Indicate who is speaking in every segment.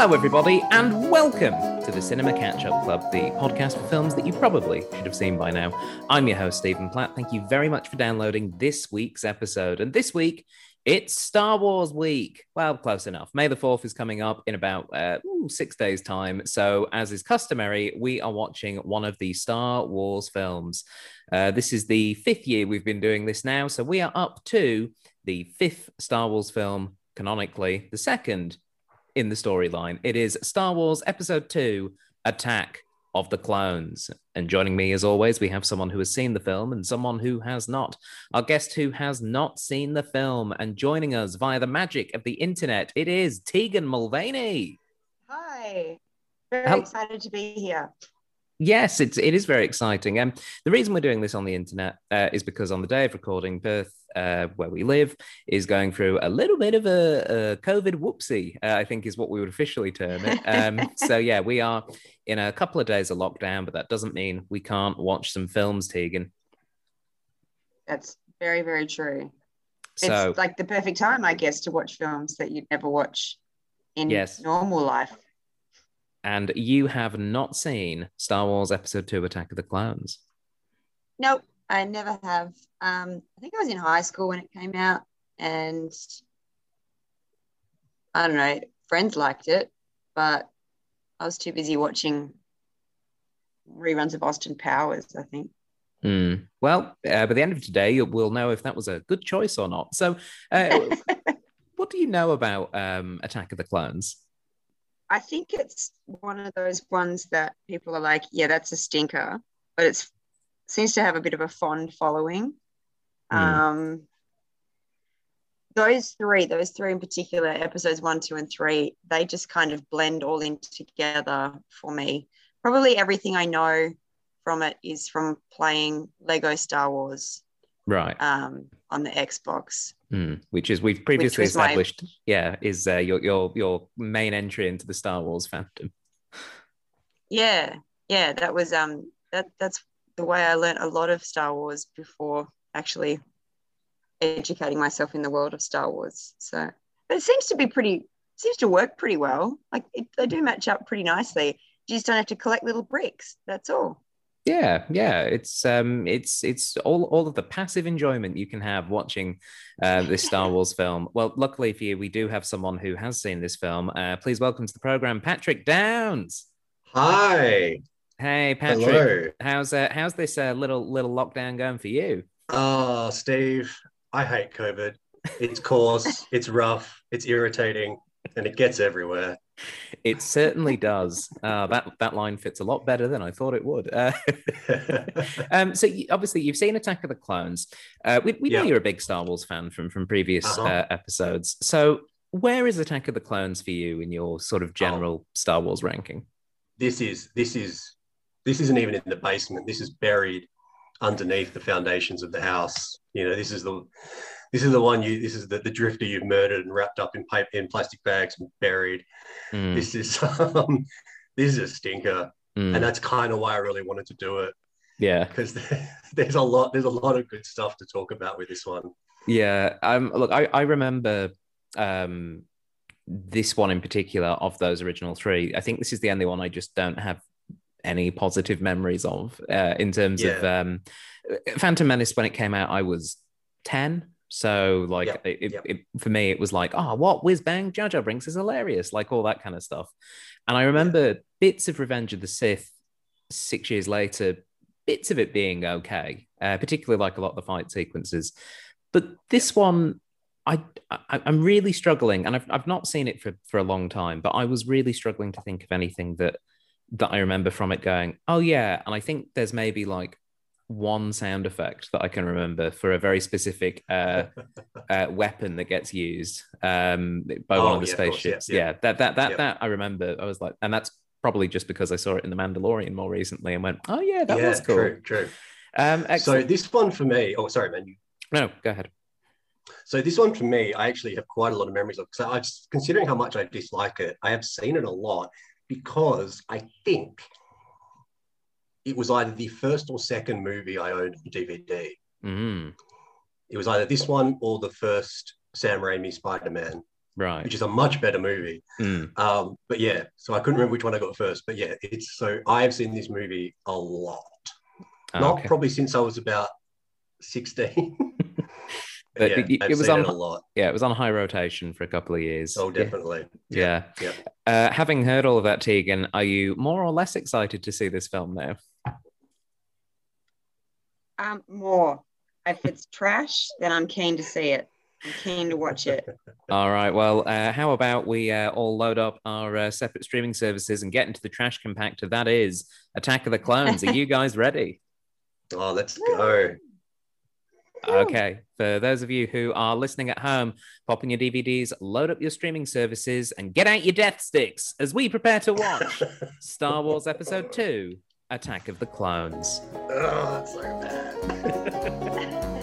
Speaker 1: Hello, everybody, and welcome to the Cinema Catch Up Club, the podcast for films that you probably should have seen by now. I'm your host, Stephen Platt. Thank you very much for downloading this week's episode. And this week, it's Star Wars week. Well, close enough. May the 4th is coming up in about uh, ooh, six days' time. So, as is customary, we are watching one of the Star Wars films. Uh, this is the fifth year we've been doing this now. So, we are up to the fifth Star Wars film, canonically, the second in the storyline. It is Star Wars Episode 2 Attack of the Clones. And joining me, as always, we have someone who has seen the film and someone who has not. Our guest who has not seen the film and joining us via the magic of the internet, it is Tegan Mulvany.
Speaker 2: Hi, very excited to be here.
Speaker 1: Yes, it's it is very exciting. And um, the reason we're doing this on the internet uh, is because on the day of recording, Perth, uh, where we live, is going through a little bit of a, a COVID whoopsie. Uh, I think is what we would officially term it. Um, so yeah, we are in a couple of days of lockdown, but that doesn't mean we can't watch some films, Tegan.
Speaker 2: That's very very true. So, it's like the perfect time, I guess, to watch films that you'd never watch in yes. normal life
Speaker 1: and you have not seen Star Wars Episode Two: Attack of the Clones.
Speaker 2: Nope, I never have. Um, I think I was in high school when it came out, and I don't know, friends liked it, but I was too busy watching reruns of Austin Powers. I think.
Speaker 1: Mm. Well, uh, by the end of today, we'll know if that was a good choice or not. So, uh, what do you know about um, Attack of the Clones?
Speaker 2: I think it's one of those ones that people are like, yeah, that's a stinker, but it seems to have a bit of a fond following. Mm. Um, those three, those three in particular, episodes one, two, and three, they just kind of blend all in together for me. Probably everything I know from it is from playing Lego Star Wars
Speaker 1: right
Speaker 2: um, on the Xbox.
Speaker 1: Mm, which is we've previously established, my... yeah, is uh, your your your main entry into the Star Wars fandom.
Speaker 2: Yeah, yeah, that was um that that's the way I learned a lot of Star Wars before actually educating myself in the world of Star Wars. So, but it seems to be pretty seems to work pretty well. Like it, they do match up pretty nicely. You just don't have to collect little bricks. That's all.
Speaker 1: Yeah, yeah, it's um, it's it's all all of the passive enjoyment you can have watching uh, this Star Wars film. Well, luckily for you, we do have someone who has seen this film. Uh, please welcome to the program, Patrick Downes.
Speaker 3: Hi.
Speaker 1: Hey, Patrick. Hello. How's uh, how's this uh, little little lockdown going for you?
Speaker 3: Oh, Steve, I hate COVID. It's coarse, it's rough, it's irritating, and it gets everywhere.
Speaker 1: It certainly does. Uh, that that line fits a lot better than I thought it would. Uh, um, so you, obviously you've seen Attack of the Clones. Uh, we, we know you're a big Star Wars fan from from previous uh-huh. Uh, episodes. So where is Attack of the Clones for you in your sort of general oh. Star Wars ranking?
Speaker 3: This is this is this isn't even in the basement. This is buried underneath the foundations of the house. You know, this is the this is the one you this is the, the drifter you've murdered and wrapped up in paper in plastic bags and buried. Mm. this is um this is a stinker. Mm. and that's kind of why i really wanted to do it.
Speaker 1: Yeah.
Speaker 3: Because there's a lot there's a lot of good stuff to talk about with this one.
Speaker 1: Yeah um look i i remember um this one in particular of those original three. I think this is the only one i just don't have any positive memories of uh, in terms yeah. of um phantom menace when it came out i was 10 so like yep, it, yep. It, for me, it was like, oh, what whiz bang Jar Jar Binks is hilarious, like all that kind of stuff. And I remember yeah. bits of Revenge of the Sith six years later, bits of it being okay, uh, particularly like a lot of the fight sequences. But this one, I, I am really struggling, and I've I've not seen it for for a long time, but I was really struggling to think of anything that that I remember from it going, oh yeah. And I think there's maybe like one sound effect that I can remember for a very specific uh, uh, weapon that gets used um, by oh, one of the yeah, spaceships. Yeah, yeah. yeah, that that that that I remember. I was like, and that's probably just because I saw it in the Mandalorian more recently and went, oh yeah, that was cool.
Speaker 3: True, true. Um, so this one for me. Oh, sorry, man. You...
Speaker 1: No, go ahead.
Speaker 3: So this one for me, I actually have quite a lot of memories of. So I was considering how much I dislike it. I have seen it a lot because I think it was either the first or second movie I owned on DVD.
Speaker 1: Mm.
Speaker 3: It was either this one or the first Sam Raimi Spider Man.
Speaker 1: Right.
Speaker 3: which is a much better movie.
Speaker 1: Mm.
Speaker 3: Um, but yeah, so I couldn't remember which one I got first. But yeah, it's so I have seen this movie a lot. Not
Speaker 1: Okay.
Speaker 3: probably since I was about 16.
Speaker 1: But
Speaker 3: yeah,
Speaker 1: it- it
Speaker 3: I've
Speaker 1: was
Speaker 3: seen
Speaker 1: on-
Speaker 3: it a lot.
Speaker 1: Yeah, it was on high rotation for a couple of years.
Speaker 3: Oh,
Speaker 1: Yeah.
Speaker 3: definitely.
Speaker 1: Yeah.
Speaker 3: Yeah.
Speaker 1: Uh, having heard all of that, Tegan, are you more or less excited to see this film now?
Speaker 2: Um, more. If it's trash, then I'm keen to see it. I'm keen to watch it.
Speaker 1: All right. Well, uh, how about we uh, all load up our uh, separate streaming services and get into the trash compactor that is Attack of the Clones? Are you guys ready?
Speaker 3: Oh, let's go.
Speaker 1: Okay. For those of you who are listening at home, pop in your DVDs, load up your streaming services, and get out your death sticks as we prepare to watch Star Wars Episode 2 Attack of the Clones.
Speaker 3: oh, that's so bad.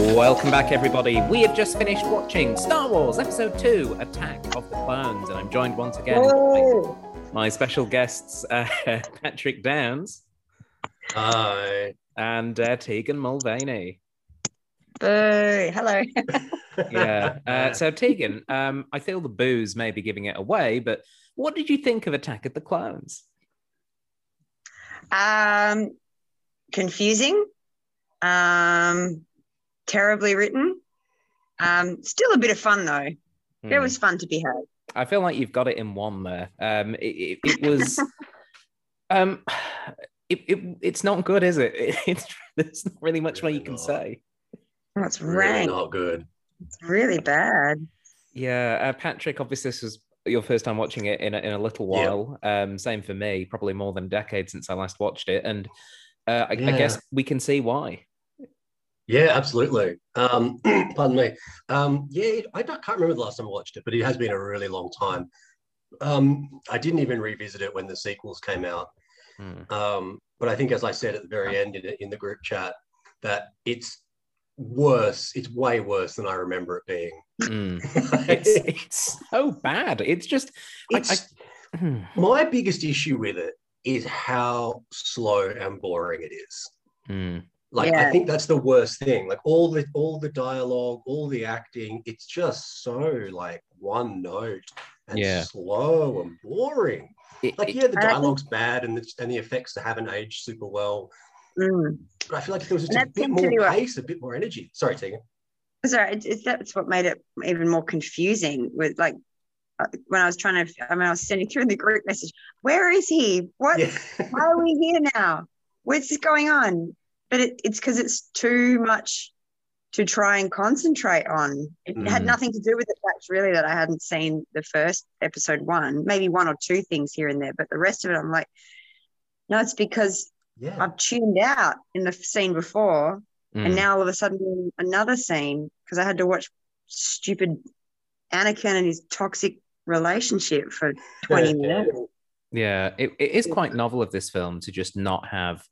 Speaker 1: Welcome back, everybody. We have just finished watching Star Wars Episode 2 Attack of the Clones, and I'm joined once again by my special guests, uh, Patrick Downes
Speaker 3: Hi.
Speaker 1: and uh, Tegan Mulvany.
Speaker 2: boo. Hello.
Speaker 1: Yeah. Uh, so, Tegan, um, I feel the booze may be giving it away, but what did you think of Attack of the Clones?
Speaker 2: Um, confusing. Um, terribly written. Um, still a bit of fun though. There
Speaker 1: Hmm.
Speaker 2: was fun to be had.
Speaker 1: I feel like you've got it in one there. Um, it, it, it was, um, it, it, it's not good, is it? It's there's not really much more you
Speaker 3: Really
Speaker 1: can
Speaker 3: not.
Speaker 1: say.
Speaker 2: It's
Speaker 3: Really
Speaker 2: rank.
Speaker 3: not good.
Speaker 2: It's really bad.
Speaker 1: Yeah, uh, Patrick. Obviously, this was your first time watching it in a, in a little
Speaker 3: Yeah.
Speaker 1: while. Um, same for me. Probably more than a decade since I last watched it, and uh, I, I guess we can see why.
Speaker 3: Yeah, absolutely. Um, pardon me. Um, yeah, I don't- can't remember the last time I watched it, but it has been a really long time. Um, I didn't even revisit it when the sequels came out.
Speaker 1: Hmm.
Speaker 3: Um, but I think, as I said at the very end in, in the group chat, that it's worse. It's way worse than I remember it being.
Speaker 1: Mm. It's it's so bad. It's just I-
Speaker 3: It's-
Speaker 1: I- Hmm.
Speaker 3: my biggest issue with it is how slow and boring it is.
Speaker 1: Hmm.
Speaker 3: Like
Speaker 2: Yeah.
Speaker 3: I think that's the worst thing. Like all the all the dialogue, all the acting, it's just so like one note and
Speaker 1: Yeah.
Speaker 3: slow and boring.
Speaker 1: It-
Speaker 3: Like yeah, the
Speaker 2: And I think-
Speaker 3: dialogue's bad and the and the effects haven't aged super well.
Speaker 2: Mm.
Speaker 3: But I feel like if there was just a
Speaker 2: that
Speaker 3: bit
Speaker 2: seemed
Speaker 3: more
Speaker 2: be what-
Speaker 3: pace, a bit more energy. Sorry, Tegan.
Speaker 2: Sorry, it's, it's that's what made it even more confusing. With like uh, when I was trying to, I mean, I was sending through the group message. Where is he? What?
Speaker 3: Yeah.
Speaker 2: Why are we here now? What's going on? But it, it's because it's too much to try and concentrate on. It had
Speaker 1: Mm.
Speaker 2: nothing to do with the fact, really, that I hadn't seen the first episode one, maybe one or two things here and there, but the rest of it, I'm like, no, it's because
Speaker 3: yeah.
Speaker 2: I've tuned out in the scene before,
Speaker 1: Hmm.
Speaker 2: and now all of a sudden another scene because I had to watch stupid Anakin and his toxic relationship for 20 minutes.
Speaker 1: Yeah, it, it is quite novel of this film to just not have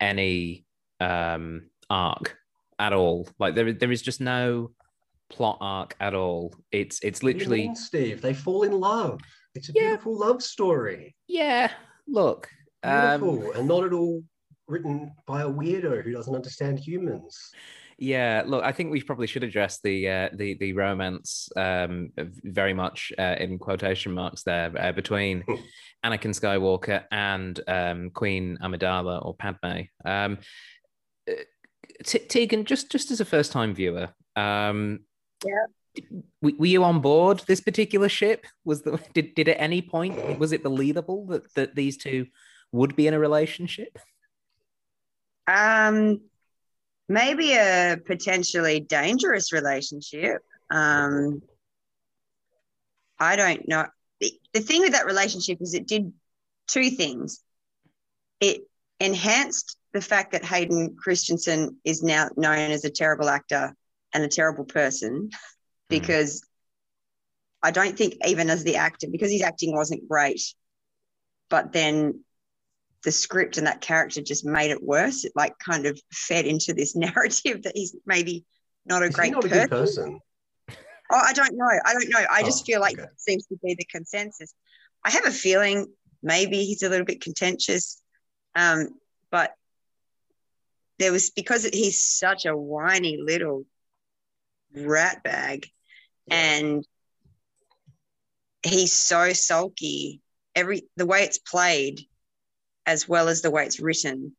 Speaker 1: any um arc at all. Like there, there is just no plot arc at all. It's it's
Speaker 3: What do you
Speaker 1: literally
Speaker 3: mean, Steve. They fall in love. It's a
Speaker 1: Yeah.
Speaker 3: beautiful love story.
Speaker 1: yeah. Look, um,
Speaker 3: Beautiful, and not at all written by a weirdo who doesn't understand humans.
Speaker 1: yeah. Look, I think we probably should address the uh, the the romance um very much uh, in quotation marks there uh, between Anakin Skywalker and um, Queen Amidala or Padme. Um, T- Tegan, just just as a first time viewer, um,
Speaker 2: Yeah.
Speaker 1: w- were you on board this particular ship? Was the did, did at any point was it believable that that these two would be in a relationship?
Speaker 2: Um, maybe a potentially dangerous relationship. Um, I don't know. The, the thing with that relationship is it did two things. It enhanced the fact that Hayden Christensen is now known as a terrible actor and a terrible person because I don't think even as the actor, because his acting wasn't great, but then the script and that character just made it worse. It like kind of fed into this narrative that he's maybe not a
Speaker 3: Is
Speaker 2: great
Speaker 3: not a
Speaker 2: person.
Speaker 3: good person?
Speaker 2: Oh, I don't know. I don't know. I just
Speaker 3: Oh,
Speaker 2: feel like
Speaker 3: okay.
Speaker 2: that seems to be the consensus. I have a feeling maybe he's a little bit contentious, um, but there was because he's such a whiny little rat bag, and he's so sulky. Every the way it's played, as well as the way it's written,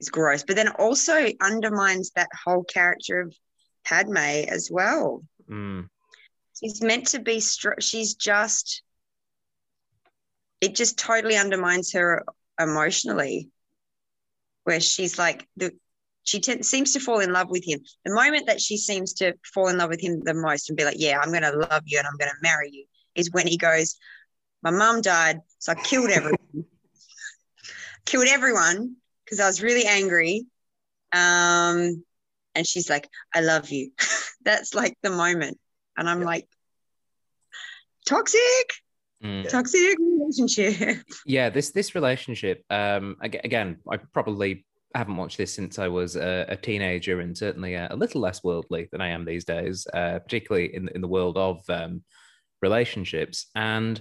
Speaker 2: is gross. But then also undermines that whole character of Padme as well
Speaker 1: Mm.
Speaker 2: she's meant to be str- she's just it just totally undermines her emotionally where she's like the she t- seems to fall in love with him. The moment that she seems to fall in love with him the most and be like yeah i'm going to love you and i'm going to marry you is when he goes my mum died so i killed everyone. Killed everyone because i was really angry um and she's like i love you. That's like the moment. And i'm
Speaker 3: Yeah.
Speaker 2: like toxic
Speaker 1: Mm.
Speaker 2: toxic relationship.
Speaker 1: Yeah this this relationship um again i probably haven't watched this since i was a, a teenager and certainly a, a little less worldly than i am these days uh, particularly in, in the world of um, relationships. And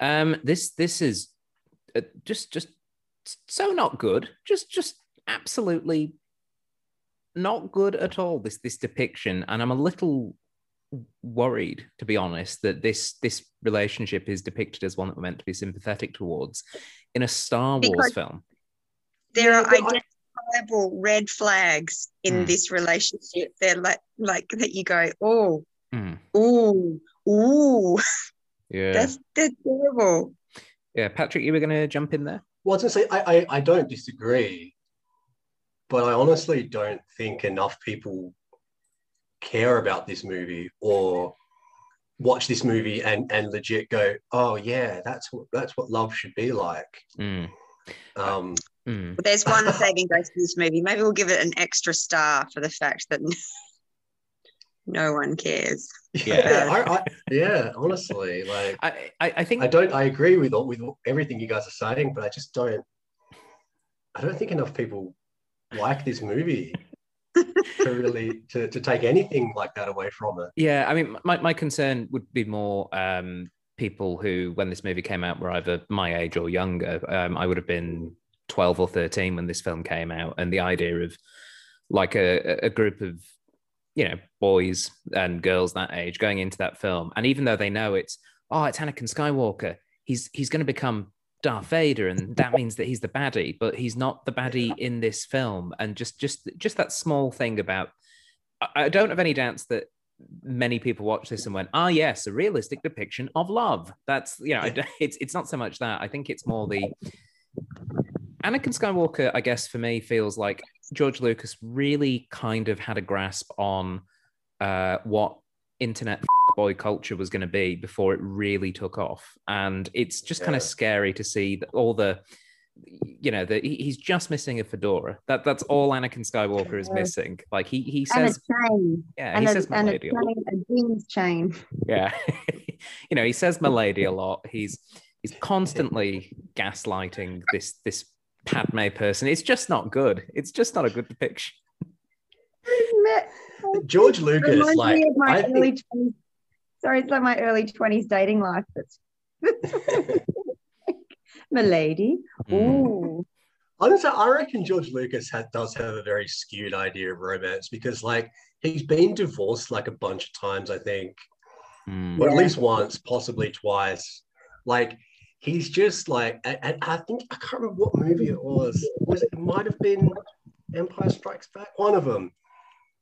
Speaker 1: um this this is uh, just just so not good just just absolutely not good at all this this depiction. And i'm a little worried to be honest that this this relationship is depicted as one that we're meant to be sympathetic towards in a star wars
Speaker 2: Because-
Speaker 1: film
Speaker 2: there are identifiable red flags in
Speaker 1: Hmm.
Speaker 2: this relationship they're like like that you go oh ooh ooh
Speaker 1: yeah
Speaker 2: that's that's terrible
Speaker 1: yeah patrick you were going to jump in there
Speaker 3: Well, I was gonna say I, I I don't disagree, but I honestly don't think enough people care about this movie or watch this movie and and legit go, oh yeah, that's what that's what love should be like.
Speaker 1: Mm.
Speaker 3: Um,
Speaker 1: Mm.
Speaker 2: But there's one saving grace to this movie maybe we'll give it an extra star for the fact that no one cares
Speaker 1: Yeah.
Speaker 3: I, I, yeah, honestly, like
Speaker 1: I, I i think
Speaker 3: I don't I agree with all with everything you guys are saying, but I just don't I don't think enough people like this movie to really to, to take anything like that away from it.
Speaker 1: Yeah, I mean, my, my concern would be more um, people who, when this movie came out, were either my age or younger. Um, I would have been 12 or 13 when this film came out. And the idea of like a, a group of, you know, boys and girls that age going into that film. And even though they know it's, oh, it's Anakin Skywalker, he's, he's going to become Darth Vader, and that means that he's the baddie, but he's not the baddie in this film. And just, just, just that small thing about I- I don't have any doubts that many people watch this and went, "Ah, yes, a realistic depiction of love." That's you know, it's it's not so much that. I think it's more the Anakin Skywalker. I guess for me feels like George Lucas really kind of had a grasp on uh, what internet boy culture was going to be before it really took off, and it's just kind of scary to see that all the you know that he's just missing a fedora that that's all anakin skywalker is missing like he he
Speaker 4: and
Speaker 1: says
Speaker 4: a chain.
Speaker 1: yeah,
Speaker 4: and
Speaker 1: he
Speaker 4: a,
Speaker 1: says
Speaker 4: and a,
Speaker 1: Milady a
Speaker 4: chain, a jeans chain.
Speaker 1: Yeah, you know, he says Milady a lot. He's he's constantly gaslighting this this Padme person. It's just not good. It's just not a good depiction.
Speaker 3: George Lucas,
Speaker 4: Reminds
Speaker 3: like
Speaker 4: me of my
Speaker 3: I
Speaker 4: early
Speaker 3: think
Speaker 4: 20s. Sorry, it's like my early 20s dating life. That's Milady.
Speaker 1: Mm.
Speaker 4: Ooh.
Speaker 3: honestly, I reckon George Lucas had, does have a very skewed idea of romance because, like, he's been divorced like a bunch of times, I think,
Speaker 1: Mm.
Speaker 3: or at least once, possibly twice. Like, he's just like, and, and I think I can't remember what movie it was. Was it, it might have been Empire Strikes Back, one of them,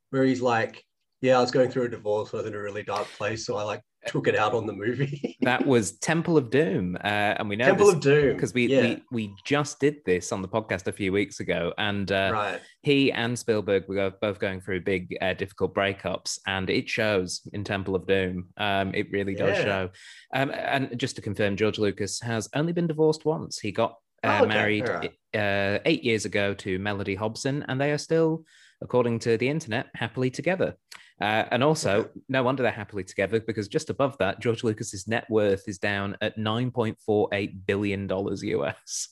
Speaker 3: where he's like, "Yeah, I was going through a divorce. I was in a really dark place, so I like took it out on the movie."
Speaker 1: That was Temple of Doom, uh, and we know
Speaker 3: Temple of Doom,
Speaker 1: because we,
Speaker 3: yeah,
Speaker 1: we we just did this on the podcast a few weeks ago, and uh,
Speaker 3: right.
Speaker 1: he and Spielberg were both going through big, uh, difficult breakups, and it shows in Temple of Doom. Um, it really does
Speaker 3: Yeah.
Speaker 1: show. Um, and just to confirm, George Lucas has only been divorced once. He got uh,
Speaker 3: Oh, okay.
Speaker 1: married
Speaker 3: right.
Speaker 1: uh, eight years ago to Mellody Hobson, and they are still, according to the internet, happily together. Uh, and also, no wonder they're happily together because just above that, George Lucas's net worth is down at nine point four eight billion dollars US.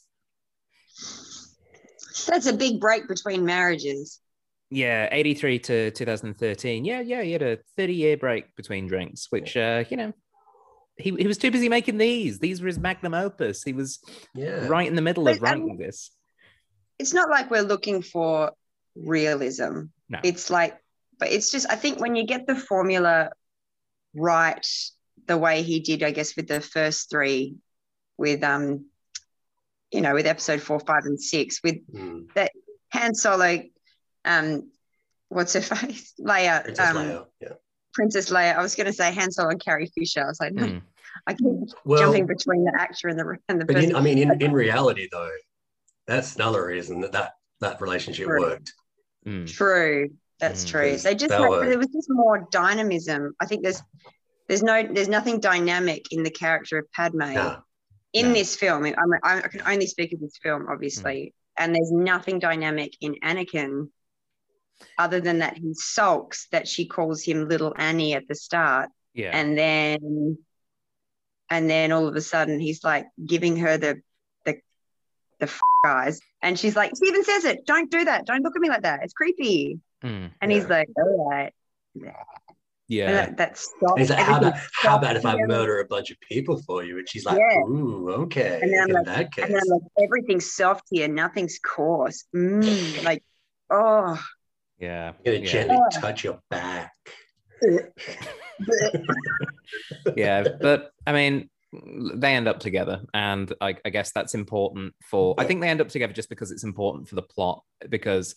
Speaker 2: That's a big break between marriages.
Speaker 1: Yeah, 83 to 2013. Yeah, yeah, he had a 30 year break between drinks, which, uh, you know, he, he was too busy making these. These were his magnum opus. He was
Speaker 3: Yeah.
Speaker 1: right in the middle of
Speaker 2: But, um,
Speaker 1: writing this.
Speaker 2: It's not like we're looking for realism.
Speaker 1: No.
Speaker 2: It's like, but it's just I think when you get the formula right, the way he did, I guess, with the first three, with um, you know, with episode four, five, and six, with
Speaker 3: Mm.
Speaker 2: Han Solo, um, what's her face, Leia,
Speaker 3: Princess
Speaker 2: um,
Speaker 3: Leia. Yeah.
Speaker 2: Princess Leia. I was going to say Han Solo and Carrie Fisher. I was like, no,
Speaker 1: Mm.
Speaker 2: I keep
Speaker 3: Well,
Speaker 2: jumping between the actor and the and the
Speaker 3: but
Speaker 2: person.
Speaker 3: in, I mean, in, in reality, though, that's another reason that that, that relationship
Speaker 2: True.
Speaker 3: worked.
Speaker 1: Mm.
Speaker 2: True, that's
Speaker 1: Mm,
Speaker 2: true. They just had, there was just more dynamism. I think there's there's no there's nothing dynamic in the character of Padme
Speaker 3: Nah.
Speaker 2: in
Speaker 3: no.
Speaker 2: this film. I, mean, I, can only speak of this film, obviously, and there's nothing dynamic in Anakin. Other than that, he sulks that she calls him little Annie at the start,
Speaker 1: Yeah.
Speaker 2: and then and then all of a sudden he's like giving her the the the f- eyes and she's like she even says it don't do that don't look at me like that it's creepy
Speaker 1: Mm.
Speaker 2: and he's like all right
Speaker 1: Yeah.
Speaker 2: that, that stops
Speaker 3: he's like, how
Speaker 2: everything
Speaker 3: about, how about if I murder a bunch of people for you? And she's like,
Speaker 2: Yeah.
Speaker 3: ooh, okay.
Speaker 2: And then
Speaker 3: in
Speaker 2: like-
Speaker 3: that case.
Speaker 2: and then I'm like everything's soft here nothing's coarse mm, like oh
Speaker 1: yeah.
Speaker 3: I'm going to
Speaker 1: yeah.
Speaker 3: gently
Speaker 2: Yeah.
Speaker 3: touch your back.
Speaker 1: yeah, but I mean, they end up together, and I, I guess that's important for. I think they end up together just because it's important for the plot, because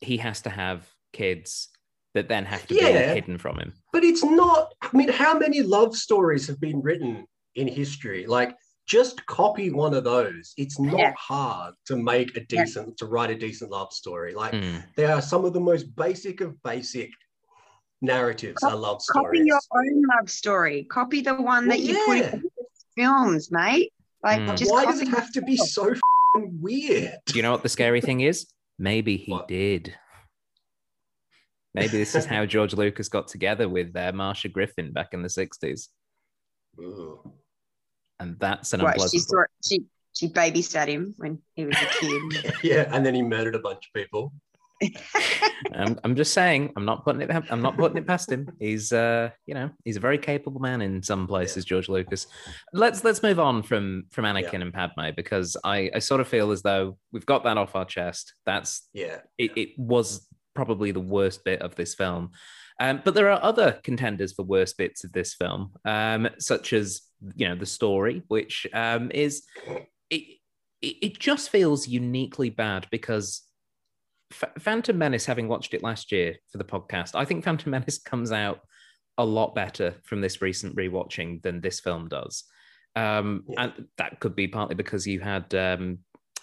Speaker 1: he has to have kids that then have to be hidden from him.
Speaker 3: But it's not, I mean, how many love stories have been written in history? Like, just copy one of those. It's not
Speaker 2: Yeah.
Speaker 3: hard to make a
Speaker 2: Yeah.
Speaker 3: decent, to write a decent love story. Like,
Speaker 1: Mm.
Speaker 3: they are some of the most basic of basic narratives are love stories.
Speaker 2: copy your own love story copy the one that
Speaker 3: Well,
Speaker 2: you put in films mate like
Speaker 1: Mm.
Speaker 2: just
Speaker 3: Why does it have to be so f***ing weird?
Speaker 1: Do you know what the scary thing is? Maybe he
Speaker 3: What?
Speaker 1: did. Maybe this is how George Lucas got together with uh, Marcia Griffin back in the 60s.
Speaker 3: Ooh.
Speaker 1: And that's an
Speaker 2: what she saw she she babysat him when he was a kid
Speaker 3: Yeah, and then he murdered a bunch of people.
Speaker 1: I'm, I'm just saying, I'm not putting it. I'm not putting it past him. He's, uh, you know, he's a very capable man in some places. George Lucas. Let's let's move on from from Anakin
Speaker 3: Yeah.
Speaker 1: and Padme because I I sort of feel as though we've got that off our chest. That's
Speaker 3: Yeah.
Speaker 1: it. It was probably the worst bit of this film. Um, but there are other contenders for worst bits of this film, um, such as you know the story, which um, is it, it. Just feels uniquely bad because F- Phantom Menace, having watched it last year for the podcast, I think Phantom Menace comes out a lot better from this recent rewatching than this film does. Um,
Speaker 3: Yeah.
Speaker 1: And that could be partly because you had um,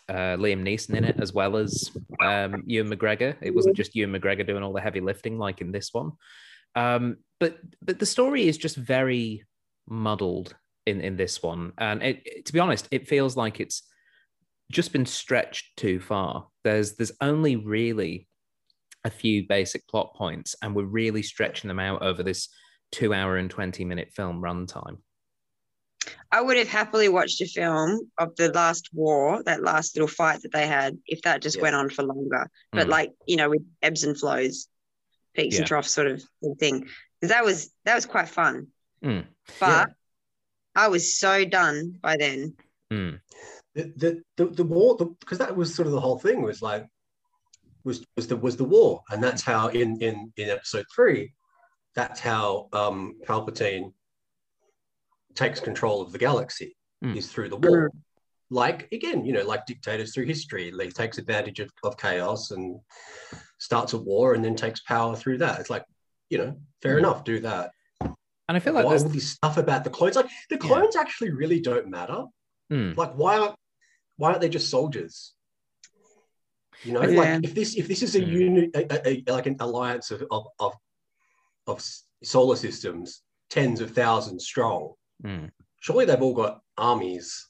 Speaker 1: uh, Liam Neeson in it as well as um, Ewan McGregor. It wasn't just Ewan McGregor doing all the heavy lifting like in this one. Um, but but the story is just very muddled in in this one, and it, it- to be honest, it feels like it's just been stretched too far. There's there's only really a few basic plot points, and we're really stretching them out over this two hour and twenty minute film runtime.
Speaker 2: I would have happily watched a film of the last war, that last little fight that they had, if that just
Speaker 3: Yeah.
Speaker 2: went on for longer. But
Speaker 1: Mm.
Speaker 2: like, you know, with ebbs and flows, peaks
Speaker 1: Yeah.
Speaker 2: and troughs sort of thing. Because that was that was quite fun.
Speaker 1: Mm.
Speaker 2: But I was so done by then.
Speaker 1: Mm.
Speaker 3: the the the, the war because that was sort of the whole thing was like was was the was the war and that's how in in in episode three that's how um palpatine takes control of the galaxy
Speaker 1: Mm.
Speaker 3: is through the war like again you know like dictators through history he takes advantage of, of chaos and starts a war and then takes power through that it's like you know fair
Speaker 1: Mm.
Speaker 3: enough do that
Speaker 1: And I feel like
Speaker 3: why all this stuff about the clones like the
Speaker 1: Yeah.
Speaker 3: clones actually really don't matter
Speaker 1: Mm.
Speaker 3: like why aren't why aren't they just soldiers you know
Speaker 2: Yeah.
Speaker 3: like if this if this is a
Speaker 1: Hmm.
Speaker 3: unit a, a- a- like an alliance of of of, of solar systems tens of thousands strong
Speaker 1: Mm.
Speaker 3: surely they've all got armies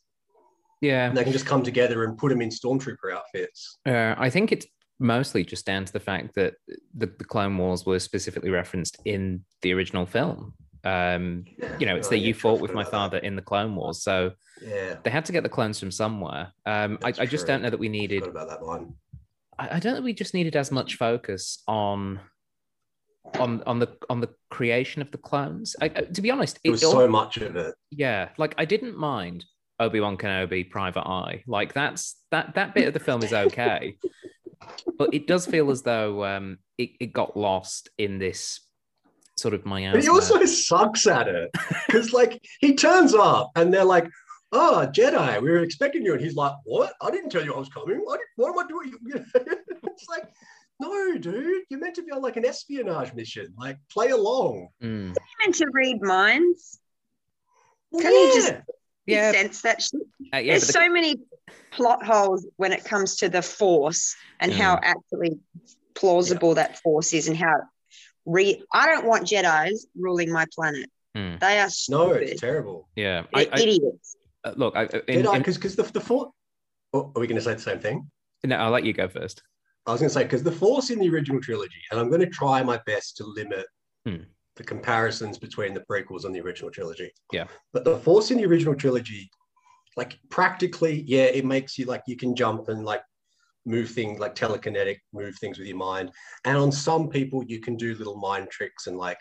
Speaker 1: yeah.
Speaker 3: and they can just come together and put them in stormtrooper outfits
Speaker 1: Uh, I think it's mostly just down to the fact that the, the Clone Wars were specifically referenced in the original film. Um, you know, it's
Speaker 3: Oh,
Speaker 1: that
Speaker 3: yeah,
Speaker 1: you fought with my father in the Clone Wars, so
Speaker 3: yeah
Speaker 1: they had to get the clones from somewhere. Um, I, I just
Speaker 3: true.
Speaker 1: don't know that we needed
Speaker 3: forgot about that one
Speaker 1: I, I don't think we just needed as much focus on on on the on the creation of the clones. I, to be honest,
Speaker 3: There was
Speaker 1: all-
Speaker 3: so much of it.
Speaker 1: yeah, like I didn't mind Obi Wan Kenobi Private Eye. Like that's that that bit of the film is okay, but it does feel as though um it, it got lost in this sort of
Speaker 3: But
Speaker 1: miasma.
Speaker 3: he also sucks at it because, like, he turns up and they're like, "Oh, Jedi, we were expecting you," and he's like, "What? I didn't tell you I was coming. What, what am I doing?" it's like, no, dude, you're meant to be on like an espionage mission. Like, play along.
Speaker 1: Mm.
Speaker 4: meant to read minds.
Speaker 2: Can you just-
Speaker 1: yeah,
Speaker 2: sense that shit.
Speaker 1: uh, yeah,
Speaker 2: There's
Speaker 1: the-
Speaker 2: so many plot holes when it comes to the force and how actually plausible that force is and how re I don't want Jedi's ruling my planet.
Speaker 1: Hmm.
Speaker 2: They are stupid.
Speaker 3: No, it's terrible.
Speaker 1: yeah. I, I,
Speaker 2: idiots.
Speaker 1: uh, look, I, in, in,
Speaker 3: because because the the force. Oh, are we going to say the same thing?
Speaker 1: no, I'll let you go first.
Speaker 3: I was going to say because the force in the original trilogy, and I'm going to try my best to limit
Speaker 1: Hmm.
Speaker 3: the comparisons between the prequels and the original trilogy.
Speaker 1: Yeah.
Speaker 3: But the force in the original trilogy, like practically, yeah, it makes you like you can jump and like move things like telekinetic, move things with your mind. And on some people, you can do little mind tricks and like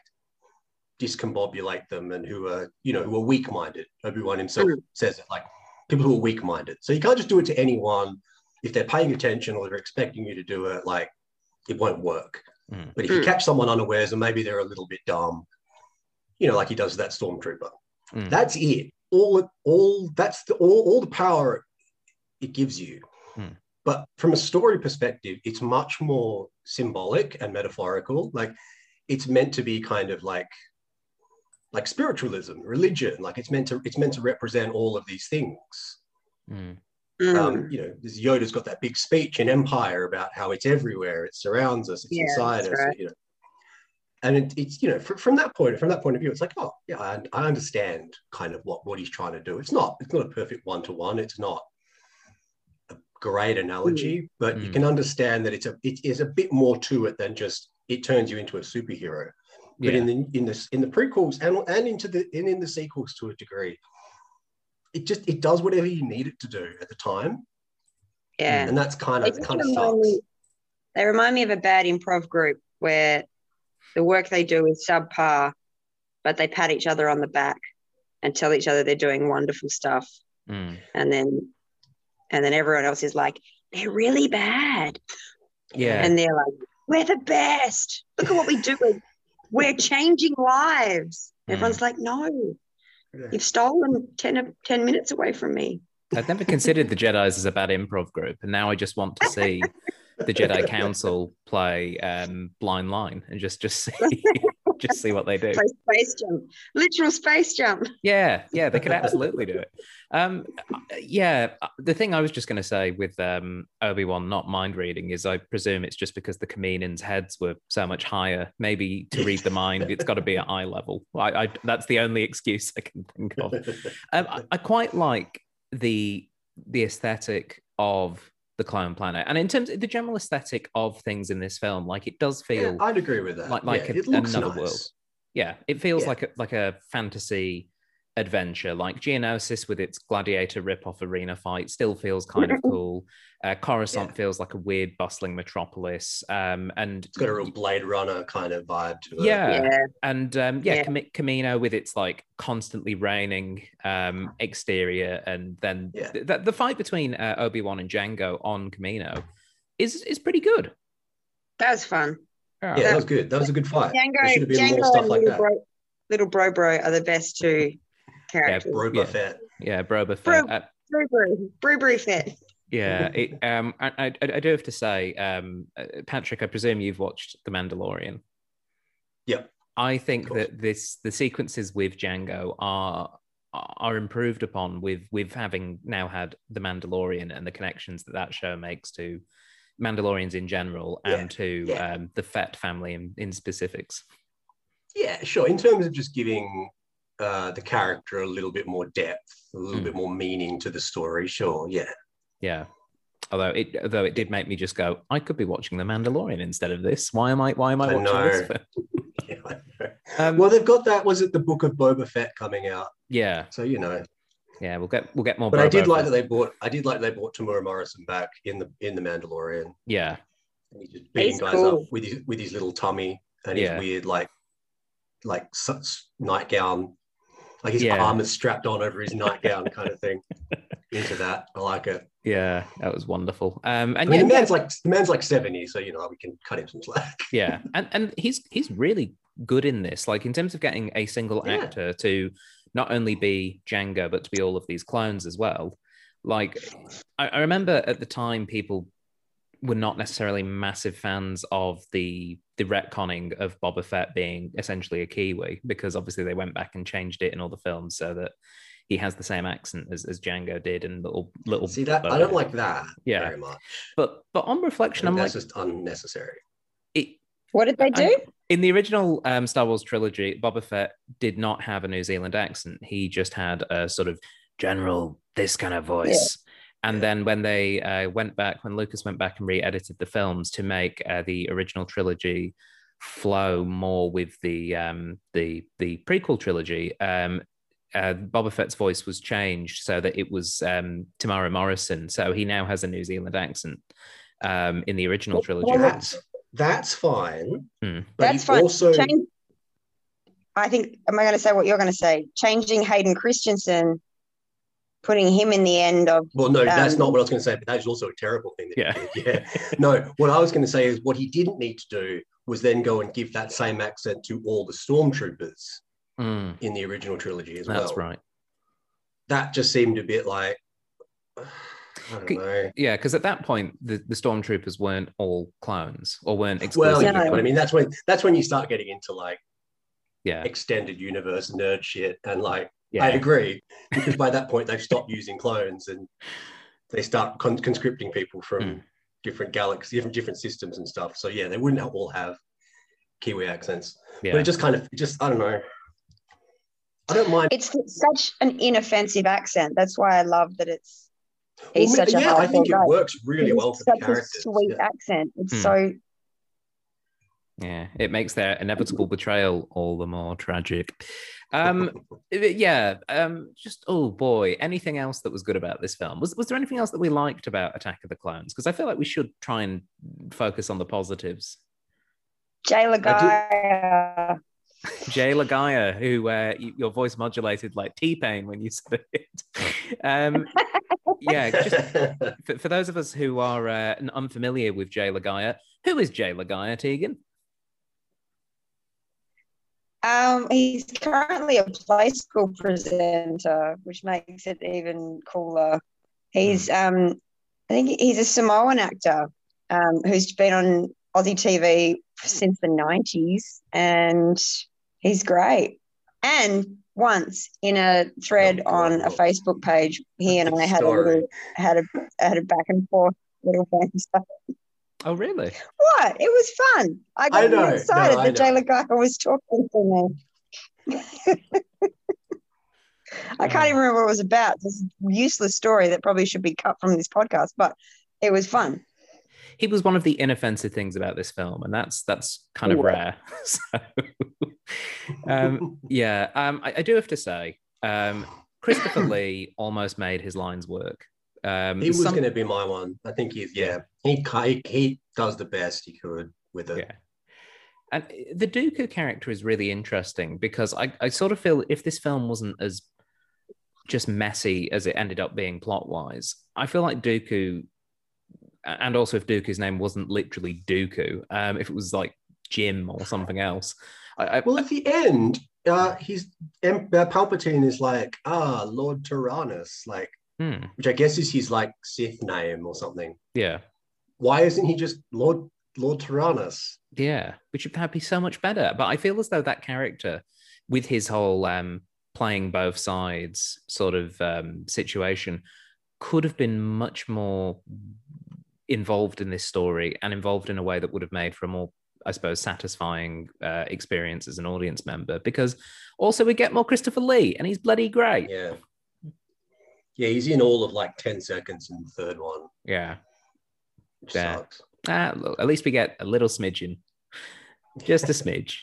Speaker 3: discombobulate them and who are, you know, who are weak-minded. Obi-Wan himself says it, like people who are weak-minded. So you can't just do it to anyone. If they're paying attention or they're expecting you to do it, like it won't work.
Speaker 1: Mm.
Speaker 3: But if you
Speaker 2: Mm.
Speaker 3: catch someone unawares and maybe they're a little bit dumb, you know, like he does that stormtrooper,
Speaker 1: Mm.
Speaker 3: that's it. All all that's the all, all the power it gives you.
Speaker 1: Mm.
Speaker 3: But from a story perspective, it's much more symbolic and metaphorical. Like it's meant to be kind of like like spiritualism, religion. Like it's meant to it's meant to represent all of these things.
Speaker 1: Mm.
Speaker 2: Mm.
Speaker 3: Um, you know, this Yoda's got that big speech in Empire about how it's everywhere, it surrounds us, it's
Speaker 2: Yeah,
Speaker 3: inside us.
Speaker 2: right.
Speaker 3: You know, and it, it's you know fr- from that point from that point of view, it's like oh yeah, I, I understand kind of what what he's trying to do. It's not it's not a perfect one to one. It's not a great analogy, but you
Speaker 1: Mm.
Speaker 3: can understand that it's a it is a bit more to it than just it turns you into a superhero. But
Speaker 1: Yeah.
Speaker 3: in the in this in the prequels and and into the and in the sequels to a degree, it just it does whatever you need it to do at the time,
Speaker 2: yeah.
Speaker 3: and that's kind of
Speaker 2: just
Speaker 3: kind of sucks.
Speaker 2: me- They remind me of a bad improv group where the work they do is subpar, but they pat each other on the back and tell each other they're doing wonderful stuff.
Speaker 1: Mm.
Speaker 2: And then and then everyone else is like, they're really bad.
Speaker 1: Yeah.
Speaker 2: And they're like, we're the best. Look at what we do. We're, we're changing lives. Everyone's like, no,
Speaker 3: Yeah.
Speaker 2: you've stolen 10, of- 10 minutes away from me.
Speaker 1: I've never considered the Jedi's as a bad improv group, and now I just want to see the Jedi Council play um, Blind Line and just just see just see what they do.
Speaker 2: Space jump, literal space jump.
Speaker 1: Yeah, yeah, they could absolutely do it. Um, yeah, the thing I was just going to say with um, Obi Wan not mind reading is I presume it's just because the Kaminoans' heads were so much higher. Maybe to read the mind, it's got to be at eye level. I, I, that's the only excuse I can think of. Um, I, I quite like the the aesthetic of the clone planet, and in terms of the general aesthetic of things in this film, like it does feel
Speaker 3: Yeah, I'd agree with that.
Speaker 1: like- like
Speaker 3: Yeah,
Speaker 1: a-
Speaker 3: it looks
Speaker 1: another
Speaker 3: nice.
Speaker 1: world. yeah, it feels
Speaker 3: Yeah.
Speaker 1: like a like a fantasy adventure. Like Geonosis with its gladiator rip-off arena fight still feels kind of cool. Uh, Coruscant
Speaker 3: Yeah.
Speaker 1: feels like a weird, bustling metropolis, um, and
Speaker 3: It's got a real Blade Runner kind of vibe to it.
Speaker 1: yeah,
Speaker 2: Yeah.
Speaker 1: and um, yeah,
Speaker 2: Yeah.
Speaker 1: Cam- Kamino with its like constantly raining um, exterior, and then
Speaker 3: Yeah.
Speaker 1: th- th- the fight between uh, Obi Wan and Jango on Kamino is is pretty good.
Speaker 2: That was fun.
Speaker 3: Yeah, that was good. That was a good fight. there
Speaker 2: Jango,
Speaker 3: should have been
Speaker 2: Jango
Speaker 3: more stuff like
Speaker 2: little
Speaker 3: that.
Speaker 2: bro, little bro bro are the best two characters.
Speaker 3: Bro
Speaker 1: Yeah.
Speaker 3: Fett.
Speaker 1: yeah, Boba
Speaker 2: Bro-
Speaker 1: Fett. Uh,
Speaker 2: Brew brew, brew brew fit.
Speaker 1: Yeah, it, um, I, I, I do have to say, um, uh, Patrick, I presume you've watched The Mandalorian.
Speaker 3: Yep.
Speaker 1: I think that this the sequences with Jango are are improved upon with with having now had The Mandalorian and the connections that that show makes to Mandalorians in general
Speaker 3: Yeah,
Speaker 1: and to
Speaker 3: yeah.
Speaker 1: um, the Fett family in, in specifics.
Speaker 3: Yeah, sure. In terms of just giving uh, the character a little bit more depth, a little
Speaker 1: Mm.
Speaker 3: bit more meaning to the story, sure. Yeah.
Speaker 1: Yeah. Although it although it did make me just go, I could be watching The Mandalorian instead of this. Why am I why am I
Speaker 3: I
Speaker 1: watching this?
Speaker 3: know.
Speaker 1: film?
Speaker 3: yeah I know.
Speaker 1: Um,
Speaker 3: well, they've got that. Was it the Book of Boba Fett coming out?
Speaker 1: yeah.
Speaker 3: So you know,
Speaker 1: Yeah, we'll get we'll get more.
Speaker 3: But I
Speaker 1: Boba
Speaker 3: did like
Speaker 1: Fett.
Speaker 3: that they bought. I did like they brought Temuera Morrison back in the in the Mandalorian.
Speaker 1: Yeah,
Speaker 3: And he's just beating
Speaker 2: He's
Speaker 3: guys
Speaker 2: cool.
Speaker 3: up with his with his little tummy and his weird like like such nightgown, like his
Speaker 1: Yeah.
Speaker 3: arm is strapped on over his nightgown kind of thing. Into that, I like it.
Speaker 1: yeah, that was wonderful. Um,
Speaker 3: I
Speaker 1: and
Speaker 3: mean,
Speaker 1: yeah,
Speaker 3: the man's like the man's like seventy, so you know we can cut him some slack.
Speaker 1: yeah, and and he's he's really good in this. Like in terms of getting a single
Speaker 3: Yeah.
Speaker 1: actor to not only be Jango but to be all of these clones as well. Like I, I remember at the time people were not necessarily massive fans of the the retconning of Boba Fett being essentially a Kiwi because obviously they went back and changed it in all the films so that he has the same accent as, as Jango did and little little
Speaker 3: See that I don't like that
Speaker 1: Yeah.
Speaker 3: very much.
Speaker 1: but but on
Speaker 3: I
Speaker 1: reflection I'm like
Speaker 3: that's just unnecessary.
Speaker 1: it,
Speaker 2: What did they do?
Speaker 1: in the original um, Star Wars trilogy, Boba Fett did not have a New Zealand accent. He just had a sort of general this kind of voice. And then when they uh, went back, when Lucas went back and re-edited the films to make uh, the original trilogy flow more with the um, the the prequel trilogy, um, uh, Boba Fett's voice was changed so that it was um, Temuera Morrison. So he now has a New Zealand accent um, in the original trilogy.
Speaker 2: well,
Speaker 3: That's that's fine.
Speaker 1: Hmm.
Speaker 3: But
Speaker 2: That's
Speaker 3: he
Speaker 2: fine.
Speaker 3: also
Speaker 2: Change, I think, am I going to say what you're going to say? Changing Hayden Christensen, putting him in the end of,
Speaker 3: Well, no, that's
Speaker 2: Um,
Speaker 3: not what I was going to say, but that is also a terrible thing. That
Speaker 1: Yeah.
Speaker 3: He did. Yeah. No, what I was going to say is what he didn't need to do was then go and give that same accent to all the stormtroopers
Speaker 1: Mm,
Speaker 3: in the original trilogy as
Speaker 1: that's
Speaker 3: well.
Speaker 1: That's right.
Speaker 3: That just seemed a bit like, I don't know.
Speaker 1: Yeah, because at that point the, the stormtroopers weren't all clones or weren't
Speaker 3: Well,
Speaker 1: exclusively.
Speaker 3: yeah,
Speaker 2: No.
Speaker 3: I mean, that's when that's when you start getting into like
Speaker 1: yeah,
Speaker 3: extended universe nerd shit, and like
Speaker 1: yeah,
Speaker 3: I agree because by that point they've stopped using clones and they start con- conscripting people from
Speaker 1: Hmm.
Speaker 3: different galaxies, different different systems and stuff. So yeah, they wouldn't all have Kiwi accents,
Speaker 1: yeah.
Speaker 3: but it just kind of, just I don't know. I don't mind.
Speaker 2: it's such an inoffensive accent. That's why I love that it's,
Speaker 3: Well,
Speaker 2: he's such a
Speaker 3: yeah, I
Speaker 2: hardcore
Speaker 3: think it
Speaker 2: guy.
Speaker 3: works really
Speaker 2: It's
Speaker 3: well for the
Speaker 2: such a
Speaker 3: characters.
Speaker 2: sweet
Speaker 3: yeah.
Speaker 2: accent. It's
Speaker 1: Hmm.
Speaker 2: so,
Speaker 1: yeah, it makes their inevitable betrayal all the more tragic. Um, yeah, um, just oh boy, anything else that was good about this film? Was was there anything else that we liked about Attack of the Clones? Because I feel like we should try and focus on the positives.
Speaker 2: Jay Laga'aia.
Speaker 1: Jay Laga'aia, who uh, your voice modulated like T Pain when you said it. Um, yeah, just for, for those of us who are uh, unfamiliar with Jay Laga'aia, who is Jay Laga'aia, Tegan?
Speaker 2: Um, he's currently a play school presenter, which makes it even cooler. He's um, I think he's a Samoan actor um, who's been on Aussie TV since the nineties, and he's great. And once in a thread
Speaker 3: Oh,
Speaker 2: on a Facebook page, he and I had a little had a had a back and forth little banter.
Speaker 1: Oh, really?
Speaker 2: What? It was fun. I got
Speaker 3: I know.
Speaker 2: really excited
Speaker 3: No, I
Speaker 2: that Jay
Speaker 3: know.
Speaker 2: Laga'aia was talking to me. I can't even remember what it was about. This useless story that probably should be cut from this podcast, but it was fun.
Speaker 1: He was one of the inoffensive things about this film, and that's that's kind of
Speaker 2: Yeah.
Speaker 1: rare. so, um, yeah, um, I, I do have to say, um, Christopher Lee almost made his lines work. Um,
Speaker 3: he was
Speaker 1: some-
Speaker 3: going to be my one. I think he's yeah. He he does the best he could with it.
Speaker 1: Yeah. And the Dooku character is really interesting because I, I sort of feel if this film wasn't as just messy as it ended up being plot wise, I feel like Dooku, and also if Dooku's name wasn't literally Dooku, um, if it was like Jim or something else, I, I,
Speaker 3: Well, at the end, uh, he's uh, Palpatine is like ah Lord Tyrannus, like
Speaker 1: hmm,
Speaker 3: which I guess is his like Sith name or something.
Speaker 1: yeah,
Speaker 3: Why isn't he just Lord Lord Tyrannus?
Speaker 1: yeah, which would be so much better. But I feel as though that character, with his whole um, playing both sides sort of um, situation, could have been much more involved in this story and involved in a way that would have made for a more, I suppose, satisfying uh, experience as an audience member. Because also we get more Christopher Lee, and he's bloody great.
Speaker 3: Yeah, yeah, he's in all of like ten seconds in the third one,
Speaker 1: Yeah.
Speaker 3: which
Speaker 1: Yeah.
Speaker 3: sucks.
Speaker 1: Ah, look, at least we get a little smidgen, just a smidge.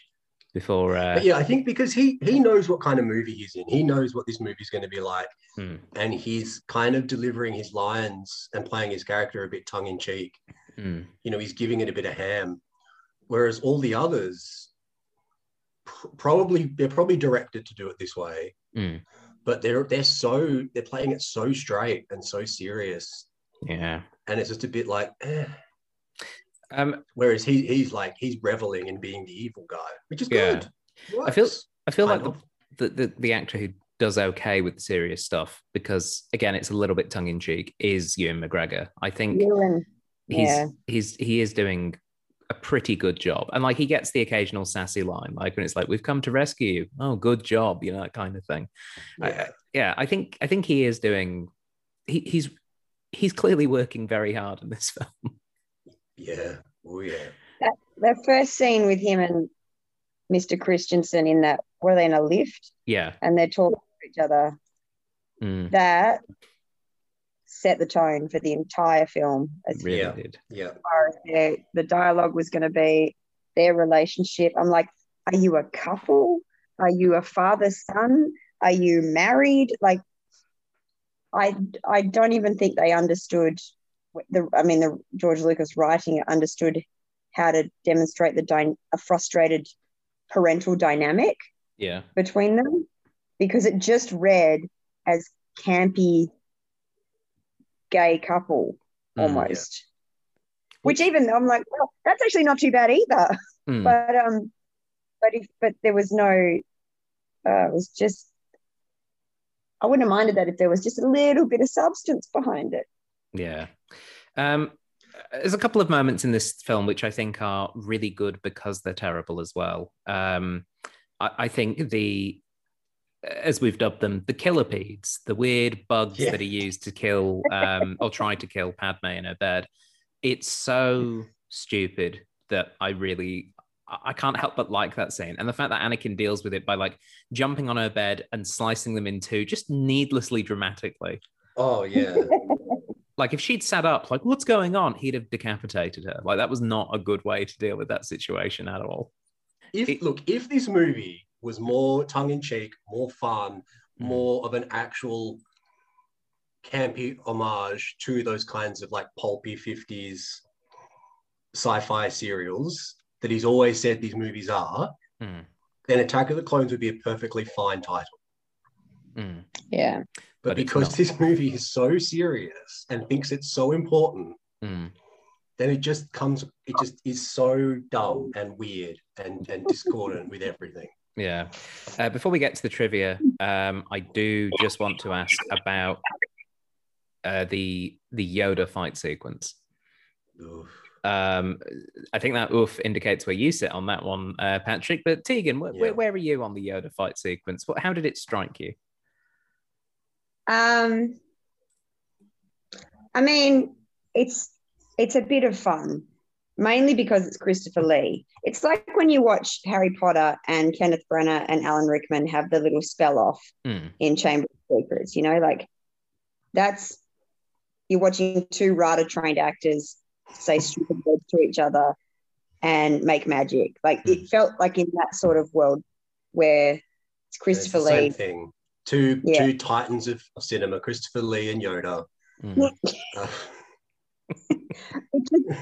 Speaker 1: before. Uh,
Speaker 3: yeah, I think because he he knows what kind of movie he's in. He knows what this movie's going to be like,
Speaker 1: hmm,
Speaker 3: and he's kind of delivering his lines and playing his character a bit tongue in cheek.
Speaker 1: hmm,
Speaker 3: You know, he's giving it a bit of ham, whereas all the others pr- probably they're probably directed to do it this way,
Speaker 1: hmm.
Speaker 3: But they're they're so they're playing it so straight and so serious,
Speaker 1: yeah.
Speaker 3: and it's just a bit like. Eh.
Speaker 1: Um,
Speaker 3: Whereas he he's like he's reveling in being the evil guy, which is
Speaker 1: Yeah.
Speaker 3: good.
Speaker 1: I feel I feel like
Speaker 3: Kind
Speaker 1: the, the, the the actor who does okay with the serious stuff because again it's a little bit tongue in cheek is Ewan McGregor. I think
Speaker 2: Ewan,
Speaker 1: he's
Speaker 2: yeah.
Speaker 1: he's he is doing a pretty good job, and like he gets the occasional sassy line, like when it's like "We've come to rescue you." Oh, good job, you know that kind of thing.
Speaker 3: Yeah.
Speaker 1: I- yeah, I think I think he is doing. He, he's he's clearly working very hard in this film.
Speaker 3: Yeah. Oh yeah.
Speaker 2: The first scene with him and Mr. Christensen in that, were they in a lift
Speaker 1: Yeah,
Speaker 2: and they're talking to each other?
Speaker 1: mm,
Speaker 2: That set the tone for the entire film as
Speaker 1: really
Speaker 3: Yeah.
Speaker 1: did.
Speaker 3: Yeah.
Speaker 2: far as their, the dialogue was going to be, their relationship. I'm like, are you a couple? Are you a father son? Are you married? Like, I I don't even think they understood the. I mean, the George Lucas writing it understood how to demonstrate the dy- a frustrated parental dynamic
Speaker 1: Yeah,
Speaker 2: between them because it just read as campy gay couple
Speaker 1: Mm,
Speaker 2: almost. Which even I'm like, well, that's actually not too bad either.
Speaker 1: mm,
Speaker 2: But um, but if but there was no, uh, it was just. I wouldn't have minded that if there was just a little bit of substance behind it.
Speaker 1: Yeah. Um, there's a couple of moments in this film which I think are really good because they're terrible as well. Um, I, I think the, as we've dubbed them, the killipedes, the weird bugs
Speaker 3: Yeah.
Speaker 1: that are used to kill um, or try to kill Padme in her bed. It's so stupid that I really. I can't help but like that scene. And the fact that Anakin deals with it by like jumping on her bed and slicing them in two just needlessly dramatically
Speaker 3: Oh yeah.
Speaker 1: like if she'd sat up like what's going on he'd have decapitated her like that was not a good way to deal with that situation at all
Speaker 3: if
Speaker 1: It-
Speaker 3: look, if this movie was more tongue in cheek, more fun,
Speaker 1: Mm.
Speaker 3: more of an actual campy homage to those kinds of like pulpy 50s sci-fi serials that he's always said these movies are,
Speaker 1: Mm,
Speaker 3: then Attack of the Clones would be a perfectly fine title.
Speaker 1: mm.
Speaker 2: Yeah,
Speaker 3: But,
Speaker 1: But
Speaker 3: because this movie is so serious and thinks it's so important,
Speaker 1: Mm.
Speaker 3: then it just comes, it just is so dumb and weird and, and discordant with everything.
Speaker 1: Yeah. Uh, before we get to the trivia um i do just want to ask about uh the the yoda fight sequence.
Speaker 3: Oof.
Speaker 1: um i think that oof indicates where you sit on that one uh patrick but tegan wh-
Speaker 3: Yeah.
Speaker 1: where, where are you on the yoda fight sequence? What how did it strike you?
Speaker 2: Um, I mean, it's it's a bit of fun, mainly because it's Christopher Lee. It's like when you watch Harry Potter and Kenneth Branagh and Alan Rickman have the little spell off
Speaker 1: Mm,
Speaker 2: in Chamber of Secrets. You know, like that's you're watching two RADA trained actors say stupid words to each other and make magic. Like it felt like in that sort of world where it's
Speaker 3: It's
Speaker 2: Christopher
Speaker 3: the same
Speaker 2: Lee.
Speaker 3: thing. Two
Speaker 2: Yeah.
Speaker 3: two titans of, of cinema, Christopher Lee and Yoda.
Speaker 1: mm.
Speaker 3: Uh,
Speaker 2: It just-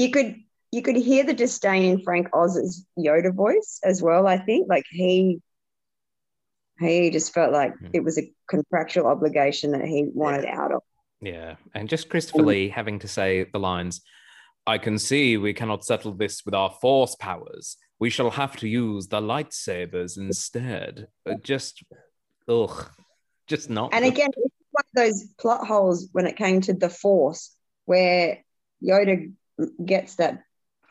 Speaker 2: you could you could hear the disdain in Frank Oz's Yoda voice as well. I think like he he just felt like
Speaker 1: Hmm.
Speaker 2: it was a contractual obligation that he wanted out of.
Speaker 1: Yeah, and just Christopher
Speaker 2: Um,
Speaker 1: Lee having to say the lines, I can see we cannot settle this with our force powers. We shall have to use the lightsabers instead. Uh, Just, ugh, just not.
Speaker 2: And again, one of those plot holes when it came to the Force, where Yoda gets that